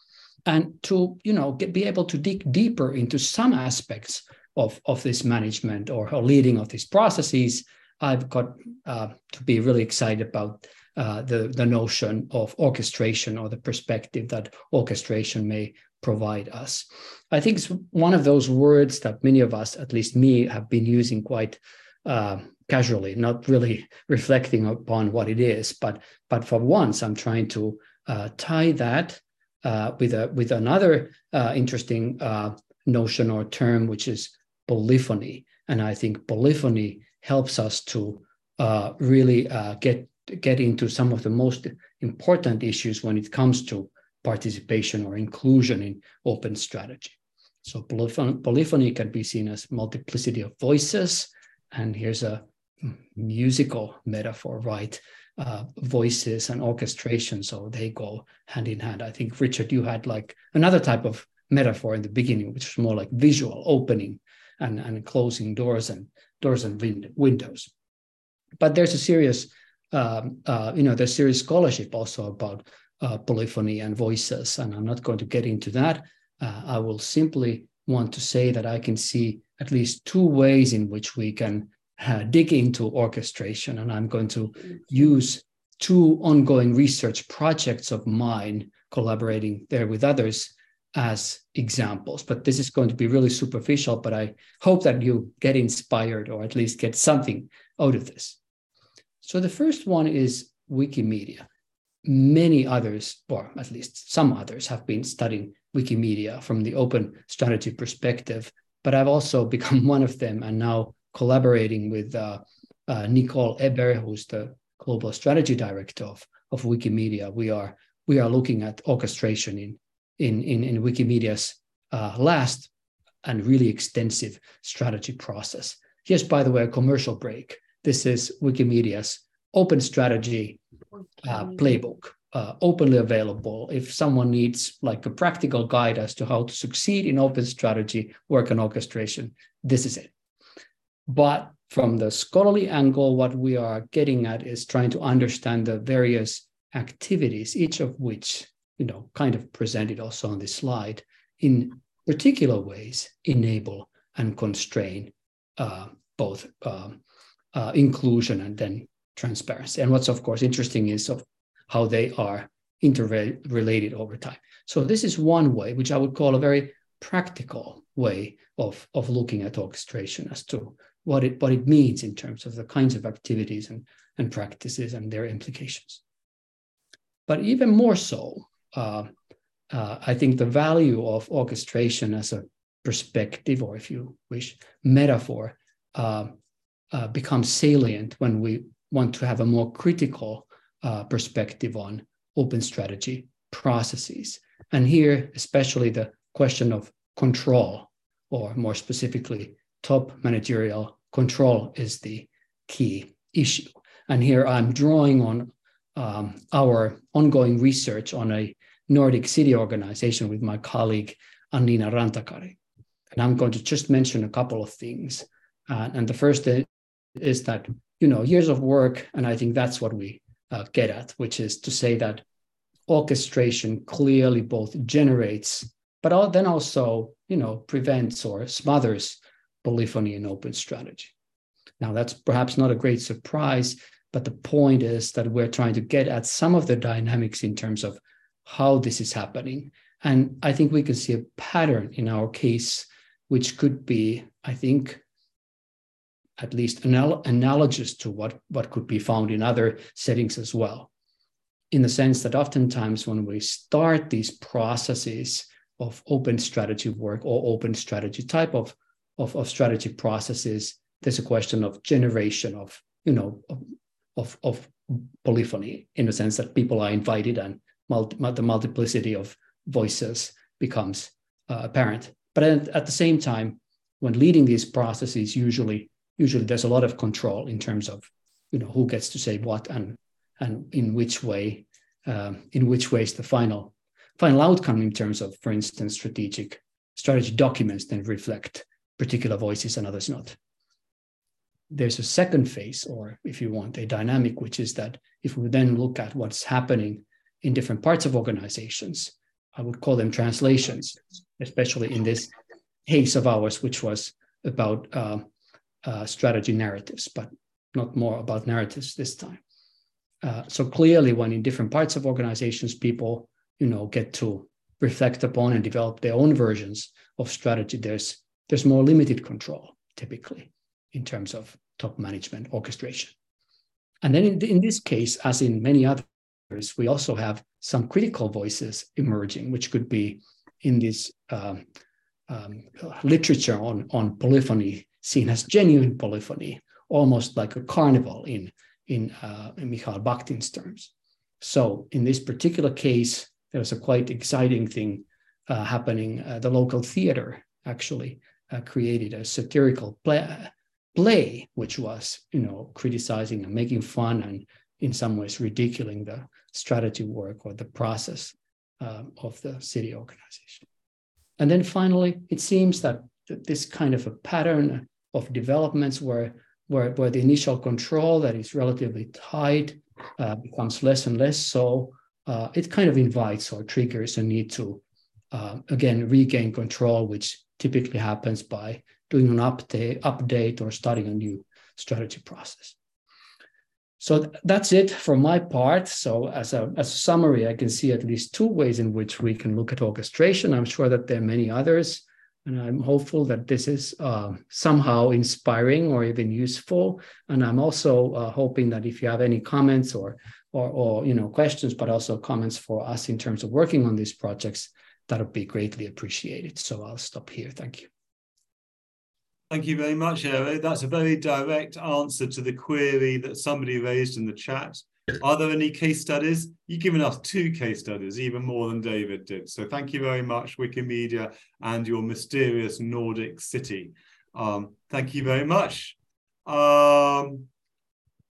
And to you know get, be able to dig deeper into some aspects of, of this management or, or leading of these processes, I've got uh, to be really excited about uh, the, the notion of orchestration or the perspective that orchestration may provide us. I think it's one of those words that many of us, at least me, have been using quite uh, casually, not really reflecting upon what it is. But but for once, I'm trying to uh, tie that uh, with a with another uh, interesting notion or term, which is polyphony. And I think polyphony helps us to uh, really uh, get get into some of the most important issues when it comes to participation or inclusion in open strategy. So polyphony can be seen as multiplicity of voices, and here's a musical metaphor, right? Uh, voices and orchestration, so they go hand in hand. I think Richard, you had like another type of metaphor in the beginning, which was more like visual opening and, and closing doors and doors and win- windows. But there's a serious, um, uh, you know, there's serious scholarship also about uh, polyphony and voices, and I'm not going to get into that. Uh, I will simply want to say that I can see at least two ways in which we can uh, dig into orchestration, and I'm going to use two ongoing research projects of mine collaborating there with others as examples. But this is going to be really superficial, but I hope that you get inspired or at least get something out of this. So the first one is Wikimedia. many others, or at least some others, have been studying Wikimedia from the open strategy perspective. But I've also become one of them and now collaborating with uh, uh, Nicole Ebber, who's the global strategy director of, of Wikimedia. We are we are looking at orchestration in in in, in Wikimedia's uh, last and really extensive strategy process. Here's, by the way, a commercial break. This is Wikimedia's open strategy uh, playbook, uh, openly available. If someone needs like a practical guide as to how to succeed in open strategy, work and orchestration, this is it. But from the scholarly angle, what we are getting at is trying to understand the various activities, each of which, you know, kind of presented also on this slide, in particular ways enable and constrain uh, both um, uh, inclusion and then transparency. And what's of course interesting is of how they are interrelated over time. So this is one way, which I would call a very practical way of, of looking at orchestration as to what it what it means in terms of the kinds of activities and, and practices and their implications. But even more so, I think the value of orchestration as a perspective, or if you wish, metaphor, uh, uh becomes salient when we want to have a more critical uh, perspective on open strategy processes. And here, especially the question of control, or more specifically, top managerial control is the key issue. And here I'm drawing on um, our ongoing research on a Nordic city organization with my colleague Annina Rantakari. And I'm going to just mention a couple of things. Uh, and the first is that you know years of work and i think that's what we uh, get at which is to say that orchestration clearly both generates but then also you know prevents or smothers polyphony in open strategy now that's perhaps not a great surprise but the point is that we're trying to get at some of the dynamics in terms of how this is happening and i think we can see a pattern in our case which could be i think at least anal- analogous to what, what could be found in other settings as well. In the sense that oftentimes when we start these processes of open strategy work or open strategy type of, of, of strategy processes, there's a question of generation of, you know, of, of, of polyphony in the sense that people are invited and multi, the multiplicity of voices becomes uh, apparent. But at, at the same time, when leading these processes, usually usually there's a lot of control in terms of you know who gets to say what and and in which way um, in which ways the final final outcome in terms of for instance strategic strategy documents then reflect particular voices and others not there's a second phase or if you want a dynamic which is that if we then look at what's happening in different parts of organizations i would call them translations especially in this case of ours which was about uh, uh, strategy narratives, but not more about narratives this time. Uh, so clearly, when in different parts of organizations, people you know get to reflect upon and develop their own versions of strategy, there's there's more limited control typically in terms of top management orchestration. And then in, in this case, as in many others, we also have some critical voices emerging, which could be in this um, um, literature on, on polyphony seen as genuine polyphony, almost like a carnival in, in, uh, in Mikhail Bakhtin's terms. So in this particular case, there was a quite exciting thing uh, happening. Uh, the local theater actually uh, created a satirical play, play, which was, you know, criticizing and making fun and in some ways ridiculing the strategy work or the process uh, of the city organization. And then finally, it seems that this kind of a pattern of developments where, where, where the initial control that is relatively tight uh, becomes less and less so, uh, it kind of invites or triggers a need to, uh, again, regain control, which typically happens by doing an update, update or starting a new strategy process. So that's it for my part. So as a, as a summary, I can see at least two ways in which we can look at orchestration. I'm sure that there are many others. And I'm hopeful that this is uh, somehow inspiring or even useful. And I'm also uh, hoping that if you have any comments or, or, or you know questions, but also comments for us in terms of working on these projects, that would be greatly appreciated. So I'll stop here. Thank you. Thank you very much, Eero. That's a very direct answer to the query that somebody raised in the chat. Are there any case studies? You've given us two case studies, even more than David did. So thank you very much, Wikimedia and your mysterious Nordic city. Um, thank you very much. Um,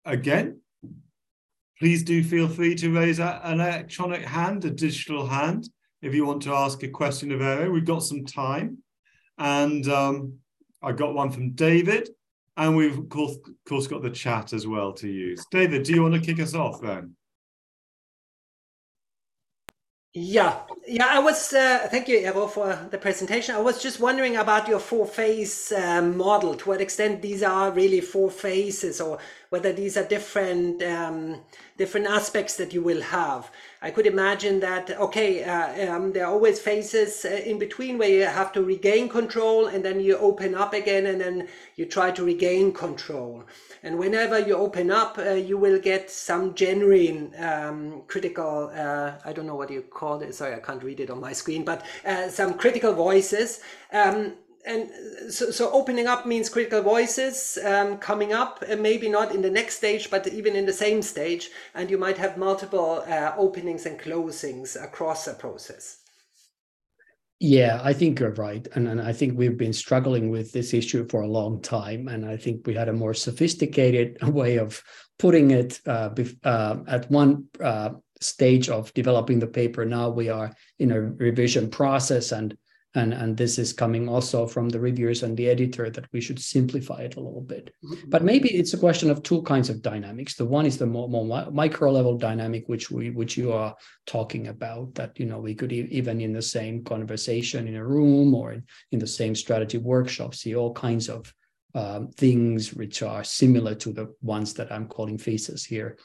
again, please do feel free to raise an electronic hand, a digital hand, if you want to ask a question of Eero. We've got some time. And um, I got one from David. And we've, of course, of course, got the chat as well to use. David, do you want to kick us off then? Yeah, yeah. I was. Uh, thank you, Eero, for the presentation. I was just wondering about your four phase uh, model. To what extent these are really four phases, or whether these are different um, different aspects that you will have. I could imagine that, okay, uh, um, there are always phases uh, in between where you have to regain control and then you open up again and then you try to regain control. And whenever you open up, uh, you will get some genuine um, critical, uh, I don't know what you call it, sorry, I can't read it on my screen, but uh, some critical voices. Um, and so, so opening up means critical voices um, coming up, and maybe not in the next stage, but even in the same stage. And you might have multiple uh, openings and closings across a process. Yeah, I think you're right. And, and I think we've been struggling with this issue for a long time. And I think we had a more sophisticated way of putting it uh, uh, at one uh, stage of developing the paper. Now we are in a revision process and and and this is coming also from the reviewers and the editor that we should simplify it a little bit. Mm-hmm. but maybe it's a question of two kinds of dynamics. The one is the more, more micro level dynamic which we which you are talking about that you know we could e- even in the same conversation in a room or in, in the same strategy workshop see all kinds of um, things which are similar to the ones that i'm calling faces here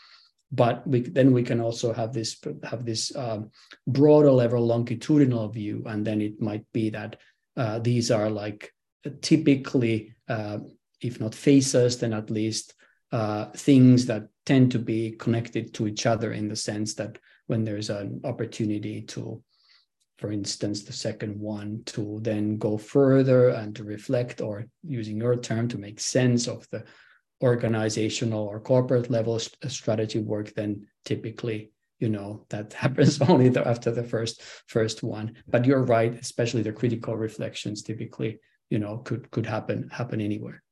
but we, then we can also have this have this um, broader level longitudinal view and then it might be that uh, these are like typically uh, if not faces then at least uh, things that tend to be connected to each other in the sense that when there's an opportunity to for instance the second one to then go further and to reflect or using your term to make sense of the organizational or corporate level uh, strategy work, then typically you know that happens only after the first first one. But you're right, especially the critical reflections typically you know could could happen happen anywhere.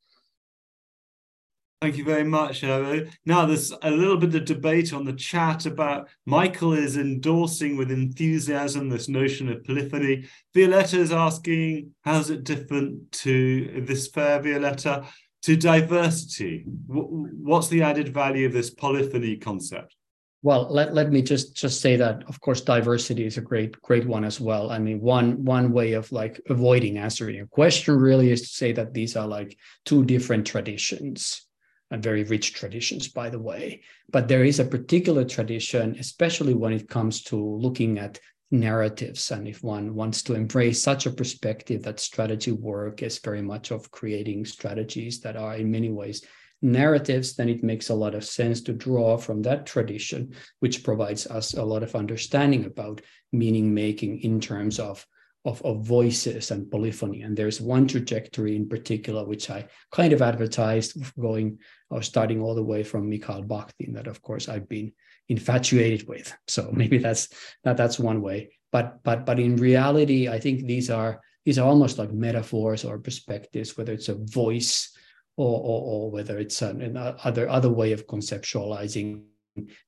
Thank you very much, Eero. Now, there's a little bit of debate on the chat about Michael is endorsing with enthusiasm this notion of polyphony. Violetta is asking, how's it different to this fair, Violetta? To diversity. What's the added value of this polyphony concept? Well let, let me just just say that of course diversity is a great great one as well. I mean one one way of like avoiding answering a question really is to say that these are like two different traditions and very rich traditions by the way. But there is a particular tradition especially when it comes to looking at narratives. And if one wants to embrace such a perspective that strategy work is very much of creating strategies that are in many ways narratives, then it makes a lot of sense to draw from that tradition, which provides us a lot of understanding about meaning making in terms of of, of voices and polyphony. And there's one trajectory in particular, which I kind of advertised going or starting all the way from Mikhail Bakhtin, that of course I've been infatuated with. So maybe that's that that's one way. But but but in reality, I think these are these are almost like metaphors or perspectives, whether it's a voice or or, or whether it's an, an other other way of conceptualizing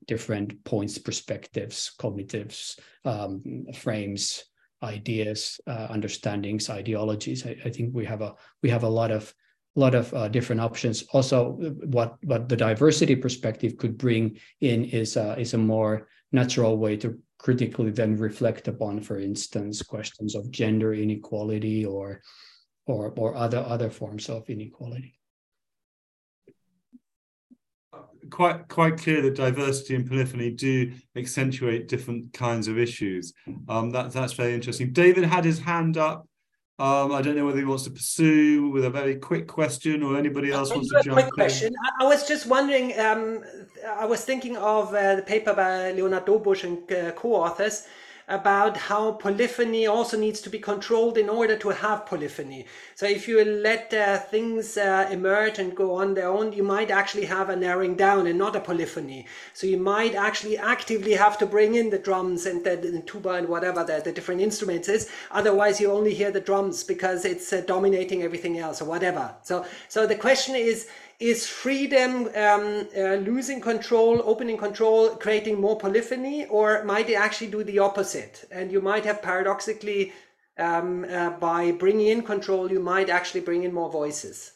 different points, perspectives, cognitives, um, frames, ideas, uh, understandings, ideologies. I, I, think we have a we have a lot of lot of uh, different options. Also, what what the diversity perspective could bring in is uh, is a more natural way to critically then reflect upon, for instance, questions of gender inequality or or or other other forms of inequality quite quite clear that diversity and polyphony do accentuate different kinds of issues. Um, that, that's very interesting. David had his hand up Um, I don't know whether he wants to pursue with a very quick question or anybody else wants to jump quick in. question. I, was just wondering, um, I was thinking of uh, the paper by Leonhard Dobusch and uh, co-authors about how polyphony also needs to be controlled in order to have polyphony. So if you let uh, things uh, emerge and go on their own, you might actually have a narrowing down and not a polyphony. So you might actually actively have to bring in the drums and the, the tuba and whatever the, the, different instruments is. Otherwise, you only hear the drums because it's uh, dominating everything else or whatever. So, so the question is, is freedom um, uh, losing control, opening control, creating more polyphony, or might it actually do the opposite? And you might have paradoxically, um, uh, by bringing in control, you might actually bring in more voices.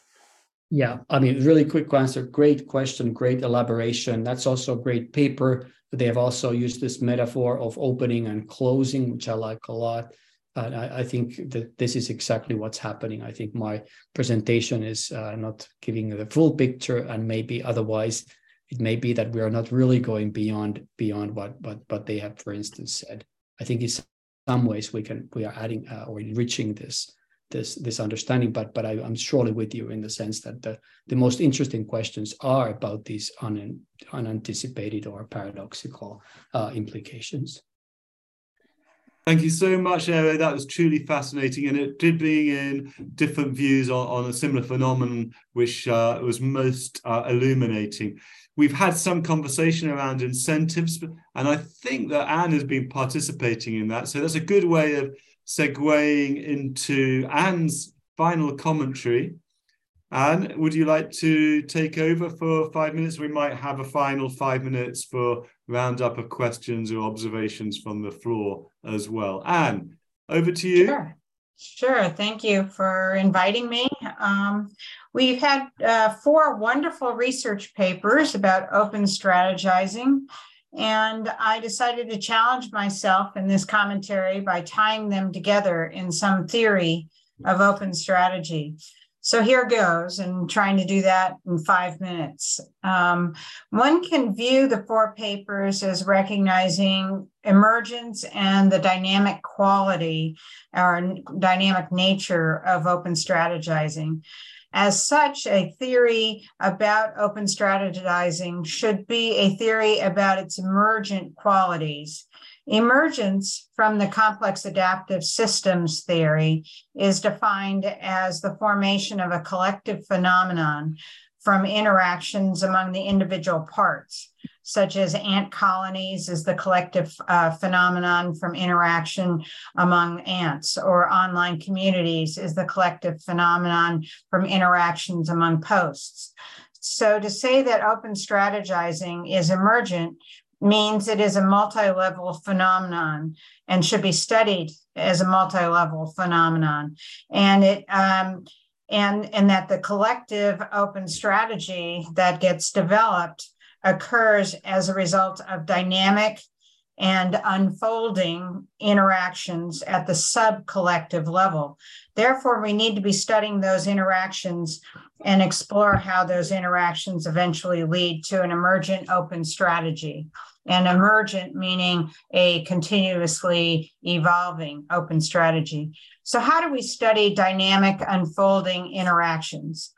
Yeah, I mean, really quick answer. Great question, great elaboration. That's also a great paper. They have also used this metaphor of opening and closing, which I like a lot. And I, I, think that this is exactly what's happening. I think my presentation is uh, not giving the full picture, and maybe otherwise, it may be that we are not really going beyond beyond what what what they have, for instance, said. I think in some ways we can we are adding uh, or enriching this this this understanding. But but I, am surely with you in the sense that the the most interesting questions are about these un, unanticipated or paradoxical uh, implications. Thank you so much, Eero. That was truly fascinating, and it did bring in different views on, on a similar phenomenon, which uh, was most uh, illuminating. We've had some conversation around incentives, and I think that Ann has been participating in that. So that's a good way of segueing into Ann's final commentary. Ann, would you like to take over for five minutes? We might have a final five minutes for roundup of questions or observations from the floor as well. Ann, over to you. Sure. Sure. Thank you for inviting me. Um, we've had uh, four wonderful research papers about open strategizing, and I decided to challenge myself in this commentary by tying them together in some theory of open strategy. So here goes, and trying to do that in five minutes. Um, one can view the four papers as recognizing emergence and the dynamic quality or dynamic nature of open strategizing. As such, a theory about open strategizing should be a theory about its emergent qualities Emergence from the complex adaptive systems theory is defined as the formation of a collective phenomenon from interactions among the individual parts, such as ant colonies is the collective uh, phenomenon from interaction among ants, or online communities is the collective phenomenon from interactions among posts. So to say that open strategizing is emergent means it is a multi-level phenomenon and should be studied as a multi-level phenomenon and it um, and and that the collective open strategy that gets developed occurs as a result of dynamic and unfolding interactions at the sub collective level. Therefore, we need to be studying those interactions and explore how those interactions eventually lead to an emergent open strategy and emergent meaning a continuously evolving open strategy. So, how do we study dynamic unfolding interactions?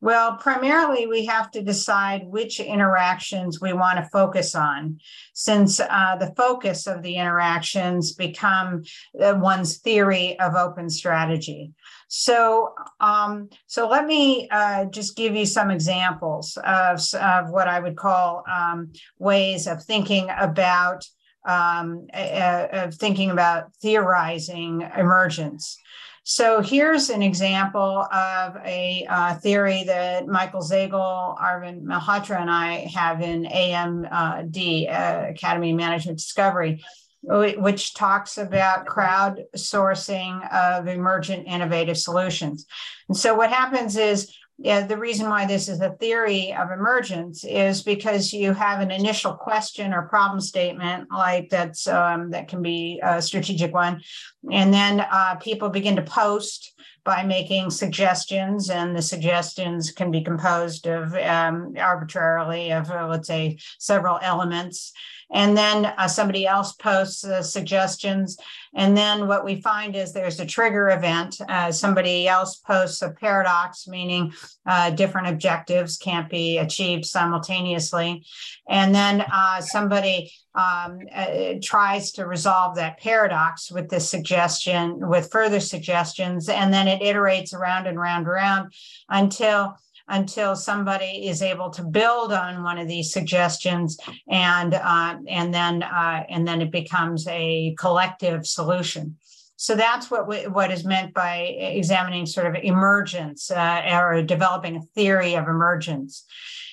Well, primarily, we have to decide which interactions we want to focus on, since uh, the focus of the interactions become uh, one's theory of open strategy. So, um, so let me uh, just give you some examples of, of what I would call um, ways of thinking about um, uh, of thinking about theorizing emergence. So here's an example of a uh, theory that Michael Zaggl, Arvind Malhotra, and I have in AMD, uh, Academy Management Discovery which talks about crowdsourcing of emergent innovative solutions. And so what happens is yeah, the reason why this is a theory of emergence is because you have an initial question or problem statement like that's um, that can be a strategic one, and then uh, people begin to post by making suggestions, and the suggestions can be composed of um, arbitrarily of uh, let's say several elements, and then uh, somebody else posts uh, suggestions. And then what we find is there's a trigger event uh, somebody else posts a paradox meaning uh, different objectives can't be achieved simultaneously. And then uh, somebody um, uh, tries to resolve that paradox with this suggestion with further suggestions. And then it iterates around and around and around until until somebody is able to build on one of these suggestions and uh, and then uh, and then it becomes a collective solution. So that's what we, what is meant by examining sort of emergence uh, or developing a theory of emergence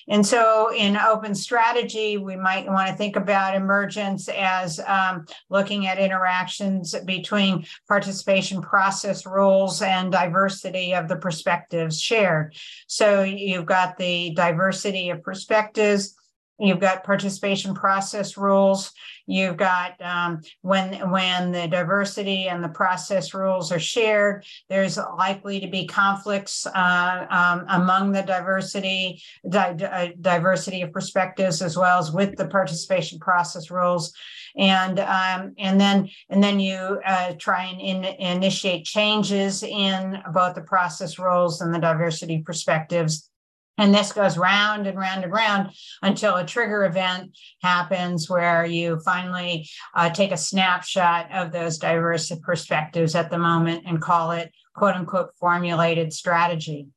and so in open strategy, we might want to think about emergence as um, looking at interactions between participation process rules and diversity of the perspectives shared. So you've got the diversity of perspectives You've got participation process rules. You've got um, when when the diversity and the process rules are shared, there's likely to be conflicts uh, um, among the diversity di- uh, diversity of perspectives as well as with the participation process rules, and um, and then and then you uh, try and in, initiate changes in both the process rules and the diversity perspectives and this goes round and round and round until a trigger event happens where you finally uh, take a snapshot of those diverse perspectives at the moment and call it quote unquote formulated strategy.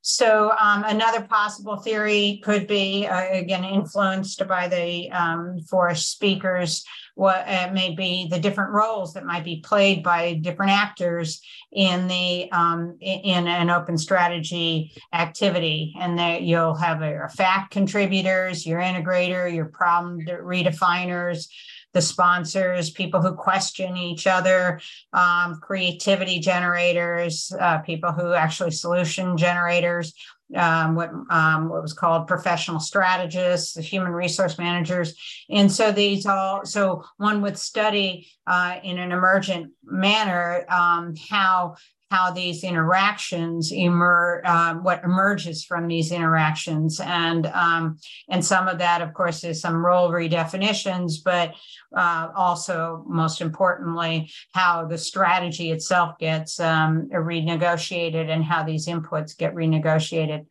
So um, another possible theory could be, uh, again, influenced by the um, four speakers, what uh, may be the different roles that might be played by different actors in the um, in an open strategy activity, and that you'll have your fact contributors, your integrator, your problem redefiners, the sponsors, people who question each other, um, creativity generators, uh, people who actually solution generators, um, what um, what was called professional strategists, the human resource managers, and so these all so one would study uh, in an emergent manner um, how how these interactions emerge, um, what emerges from these interactions, and um, and some of that, of course, is some role redefinitions, but uh, also, most importantly, how the strategy itself gets um, renegotiated and how these inputs get renegotiated.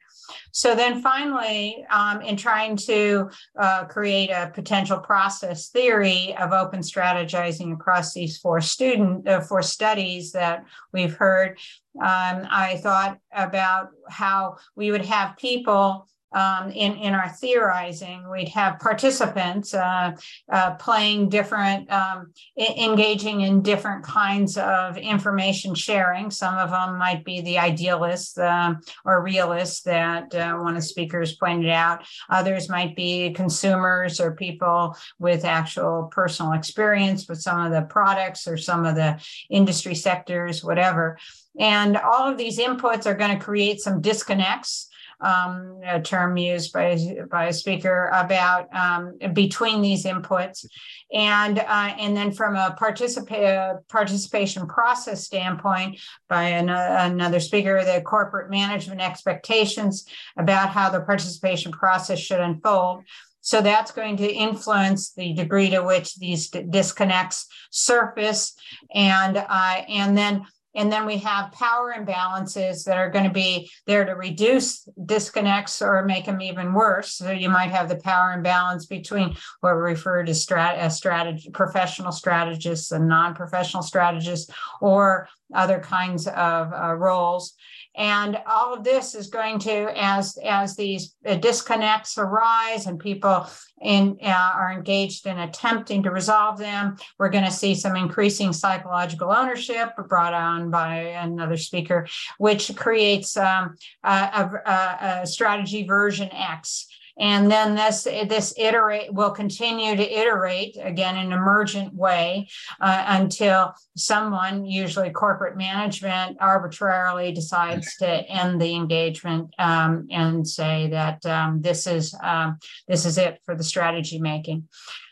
So then finally, um, in trying to uh, create a potential process theory of open strategizing across these four student uh, four studies that we've heard, um, I thought about how we would have people um, in, in our theorizing, we'd have participants uh, uh, playing different, um, engaging in different kinds of information sharing. Some of them might be the idealists uh, or realists that uh, one of the speakers pointed out. Others might be consumers or people with actual personal experience with some of the products or some of the industry sectors, whatever. And all of these inputs are going to create some disconnects um, a term used by, by a speaker about um, between these inputs. And, uh, and then from a participa- participation process standpoint, by an, another speaker, the corporate management expectations about how the participation process should unfold. So that's going to influence the degree to which these disconnects surface, and uh, and then and then we have power imbalances that are going to be there to reduce disconnects or make them even worse. So you might have the power imbalance between what we refer to strat- as strategy, professional strategists and non-professional strategists, or other kinds of uh, roles. And all of this is going to, as as these uh, disconnects arise and people in, uh, are engaged in attempting to resolve them, we're going to see some increasing psychological ownership brought on by another speaker, which creates um, a, a, a strategy version X and then this this iterate will continue to iterate again in an emergent way uh, until someone usually corporate management arbitrarily decides to end the engagement um, and say that um, this is um, this is it for the strategy making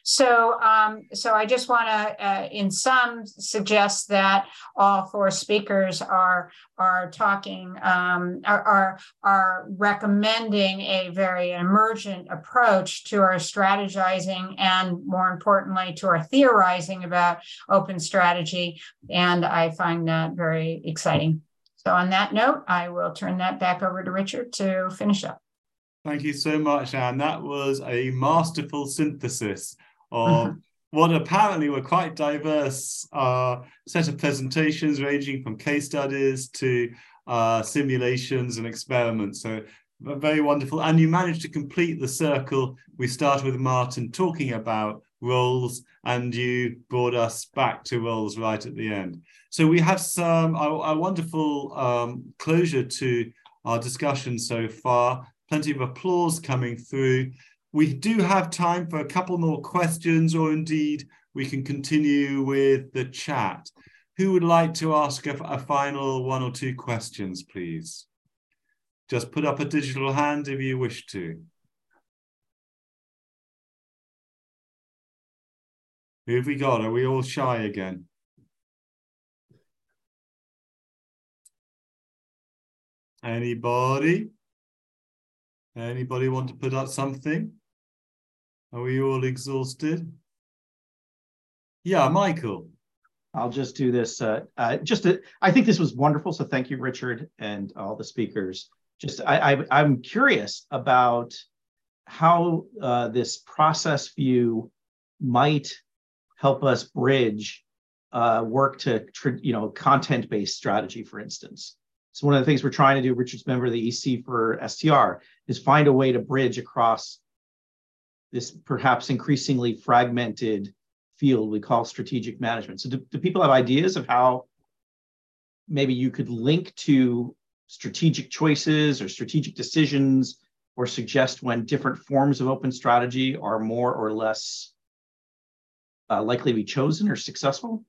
So, um, so I just want to, uh, in some, suggest that all four speakers are are talking um, are, are are recommending a very emergent approach to our strategizing and, more importantly, to our theorizing about open strategy, and I find that very exciting. So, on that note, I will turn that back over to Richard to finish up. Thank you so much, Ann. That was a masterful synthesis of what apparently were quite diverse uh, set of presentations ranging from case studies to uh, simulations and experiments. So very wonderful. And you managed to complete the circle. We started with Martin talking about roles and you brought us back to roles right at the end. So we have some a, a wonderful um, closure to our discussion so far. Plenty of applause coming through. We do have time for a couple more questions, or indeed, we can continue with the chat. Who would like to ask a, a final one or two questions, please? Just put up a digital hand if you wish to. Who have we got? Are we all shy again? Anybody? Anybody want to put up something? Are we all exhausted? Yeah, Michael. I'll just do this. Uh, uh, just to, I think this was wonderful. So thank you, Richard, and all the speakers. Just I, I am curious about how uh, this process view might help us bridge uh, work to you know content based strategy, for instance. So one of the things we're trying to do, Richard's member of the EC for STR, is find a way to bridge across this perhaps increasingly fragmented field we call strategic management. So, do, do people have ideas of how maybe you could link to strategic choices or strategic decisions or suggest when different forms of open strategy are more or less uh, likely to be chosen or successful?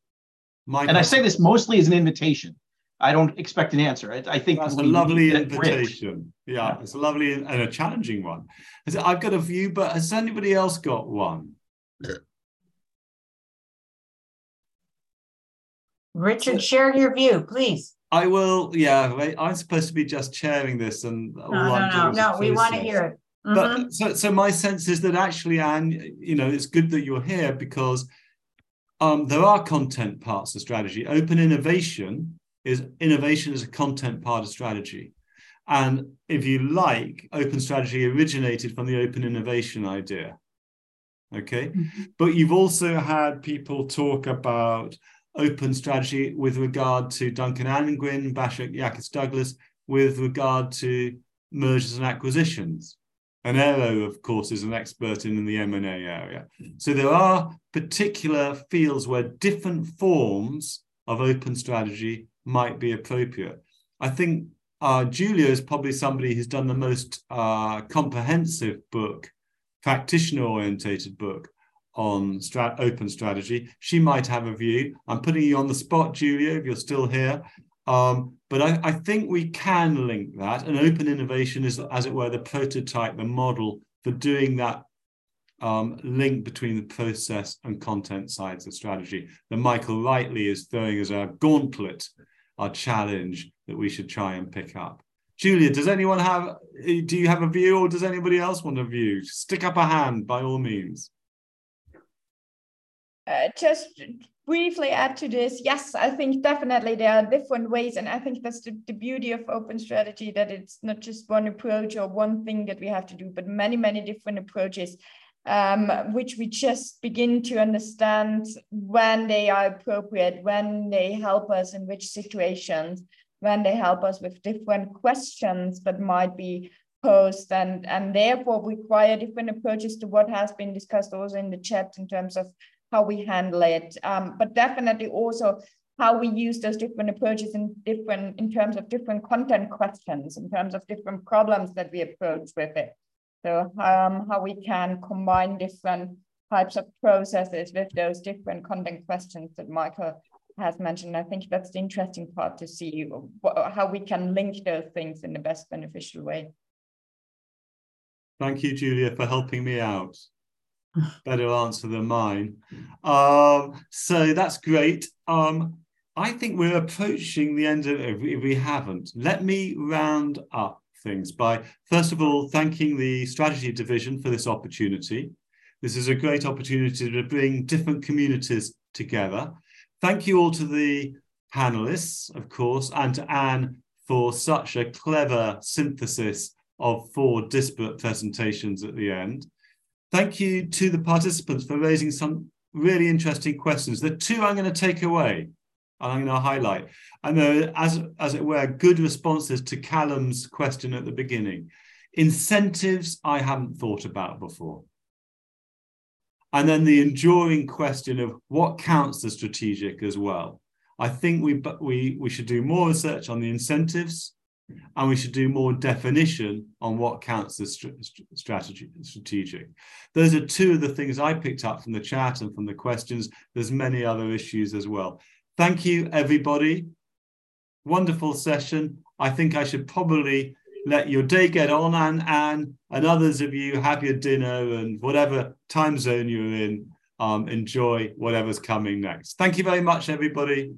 My and I say this mostly as an invitation. I don't expect an answer. I, I think that's a lovely invitation. Yeah, yeah, it's a lovely and a challenging one. I've got a view, but has anybody else got one? Richard, share your view, please. I will. Yeah, I'm supposed to be just chairing this, and no, no, no, no. We want to hear it. Mm-hmm. But so, so my sense is that actually, Ann, you know, it's good that you're here because um, there are content parts of strategy. Open innovation is innovation is a content part of strategy. And if you like, open strategy originated from the open innovation idea. Okay. Mm-hmm. But you've also had people talk about open strategy with regard to Duncan Angwin, Basak Yakis Douglas, with regard to mergers and acquisitions. And Eero, of course, is an expert in, in the M&A area. So there are particular fields where different forms of open strategy might be appropriate. I think uh, Julia is probably somebody who's done the most uh, comprehensive book, practitioner orientated book on strat- open strategy. She might have a view. I'm putting you on the spot, Julia, if you're still here. Um, but I, I, think we can link that. And open innovation is, as it were, the prototype, the model for doing that um, link between the process and content sides of strategy that Michael rightly is throwing as a gauntlet our challenge that we should try and pick up. Julia, does anyone have, do you have a view or does anybody else want a view? Stick up a hand by all means. Uh, just briefly add to this, yes, I think definitely there are different ways. And I think that's the, the beauty of open strategy, that it's not just one approach or one thing that we have to do, but many, many different approaches um, which we just begin to understand when they are appropriate, when they help us in which situations, when they help us with different questions that might be posed and, and therefore require different approaches to what has been discussed also in the chat in terms of how we handle it, um, but definitely also how we use those different approaches in different in terms of different content questions, in terms of different problems that we approach with it. So um, how we can combine different types of processes with those different content questions that Michael has mentioned. I think that's the interesting part to see how we can link those things in the best beneficial way. Thank you, Julia, for helping me out. better answer than mine. Um, so that's great. Um, I think we're approaching the end of it if we haven't. Let me round up things by, first of all, thanking the strategy division for this opportunity. This is a great opportunity to bring different communities together. Thank you all to the panelists, of course, and to Ann for such a clever synthesis of four disparate presentations at the end. Thank you to the participants for raising some really interesting questions. The two I'm going to take away and I'm going to highlight. And there, as, as it were, good responses to Callum's question at the beginning. Incentives I haven't thought about before. And then the enduring question of what counts as strategic as well. I think we, we, we should do more research on the incentives and we should do more definition on what counts as strategy strategic those are two of the things i picked up from the chat and from the questions there's many other issues as well thank you everybody. Wonderful session. I think i should probably let your day get on and and and others of you have your dinner and whatever time zone you're in um, enjoy whatever's coming next. Thank you very much everybody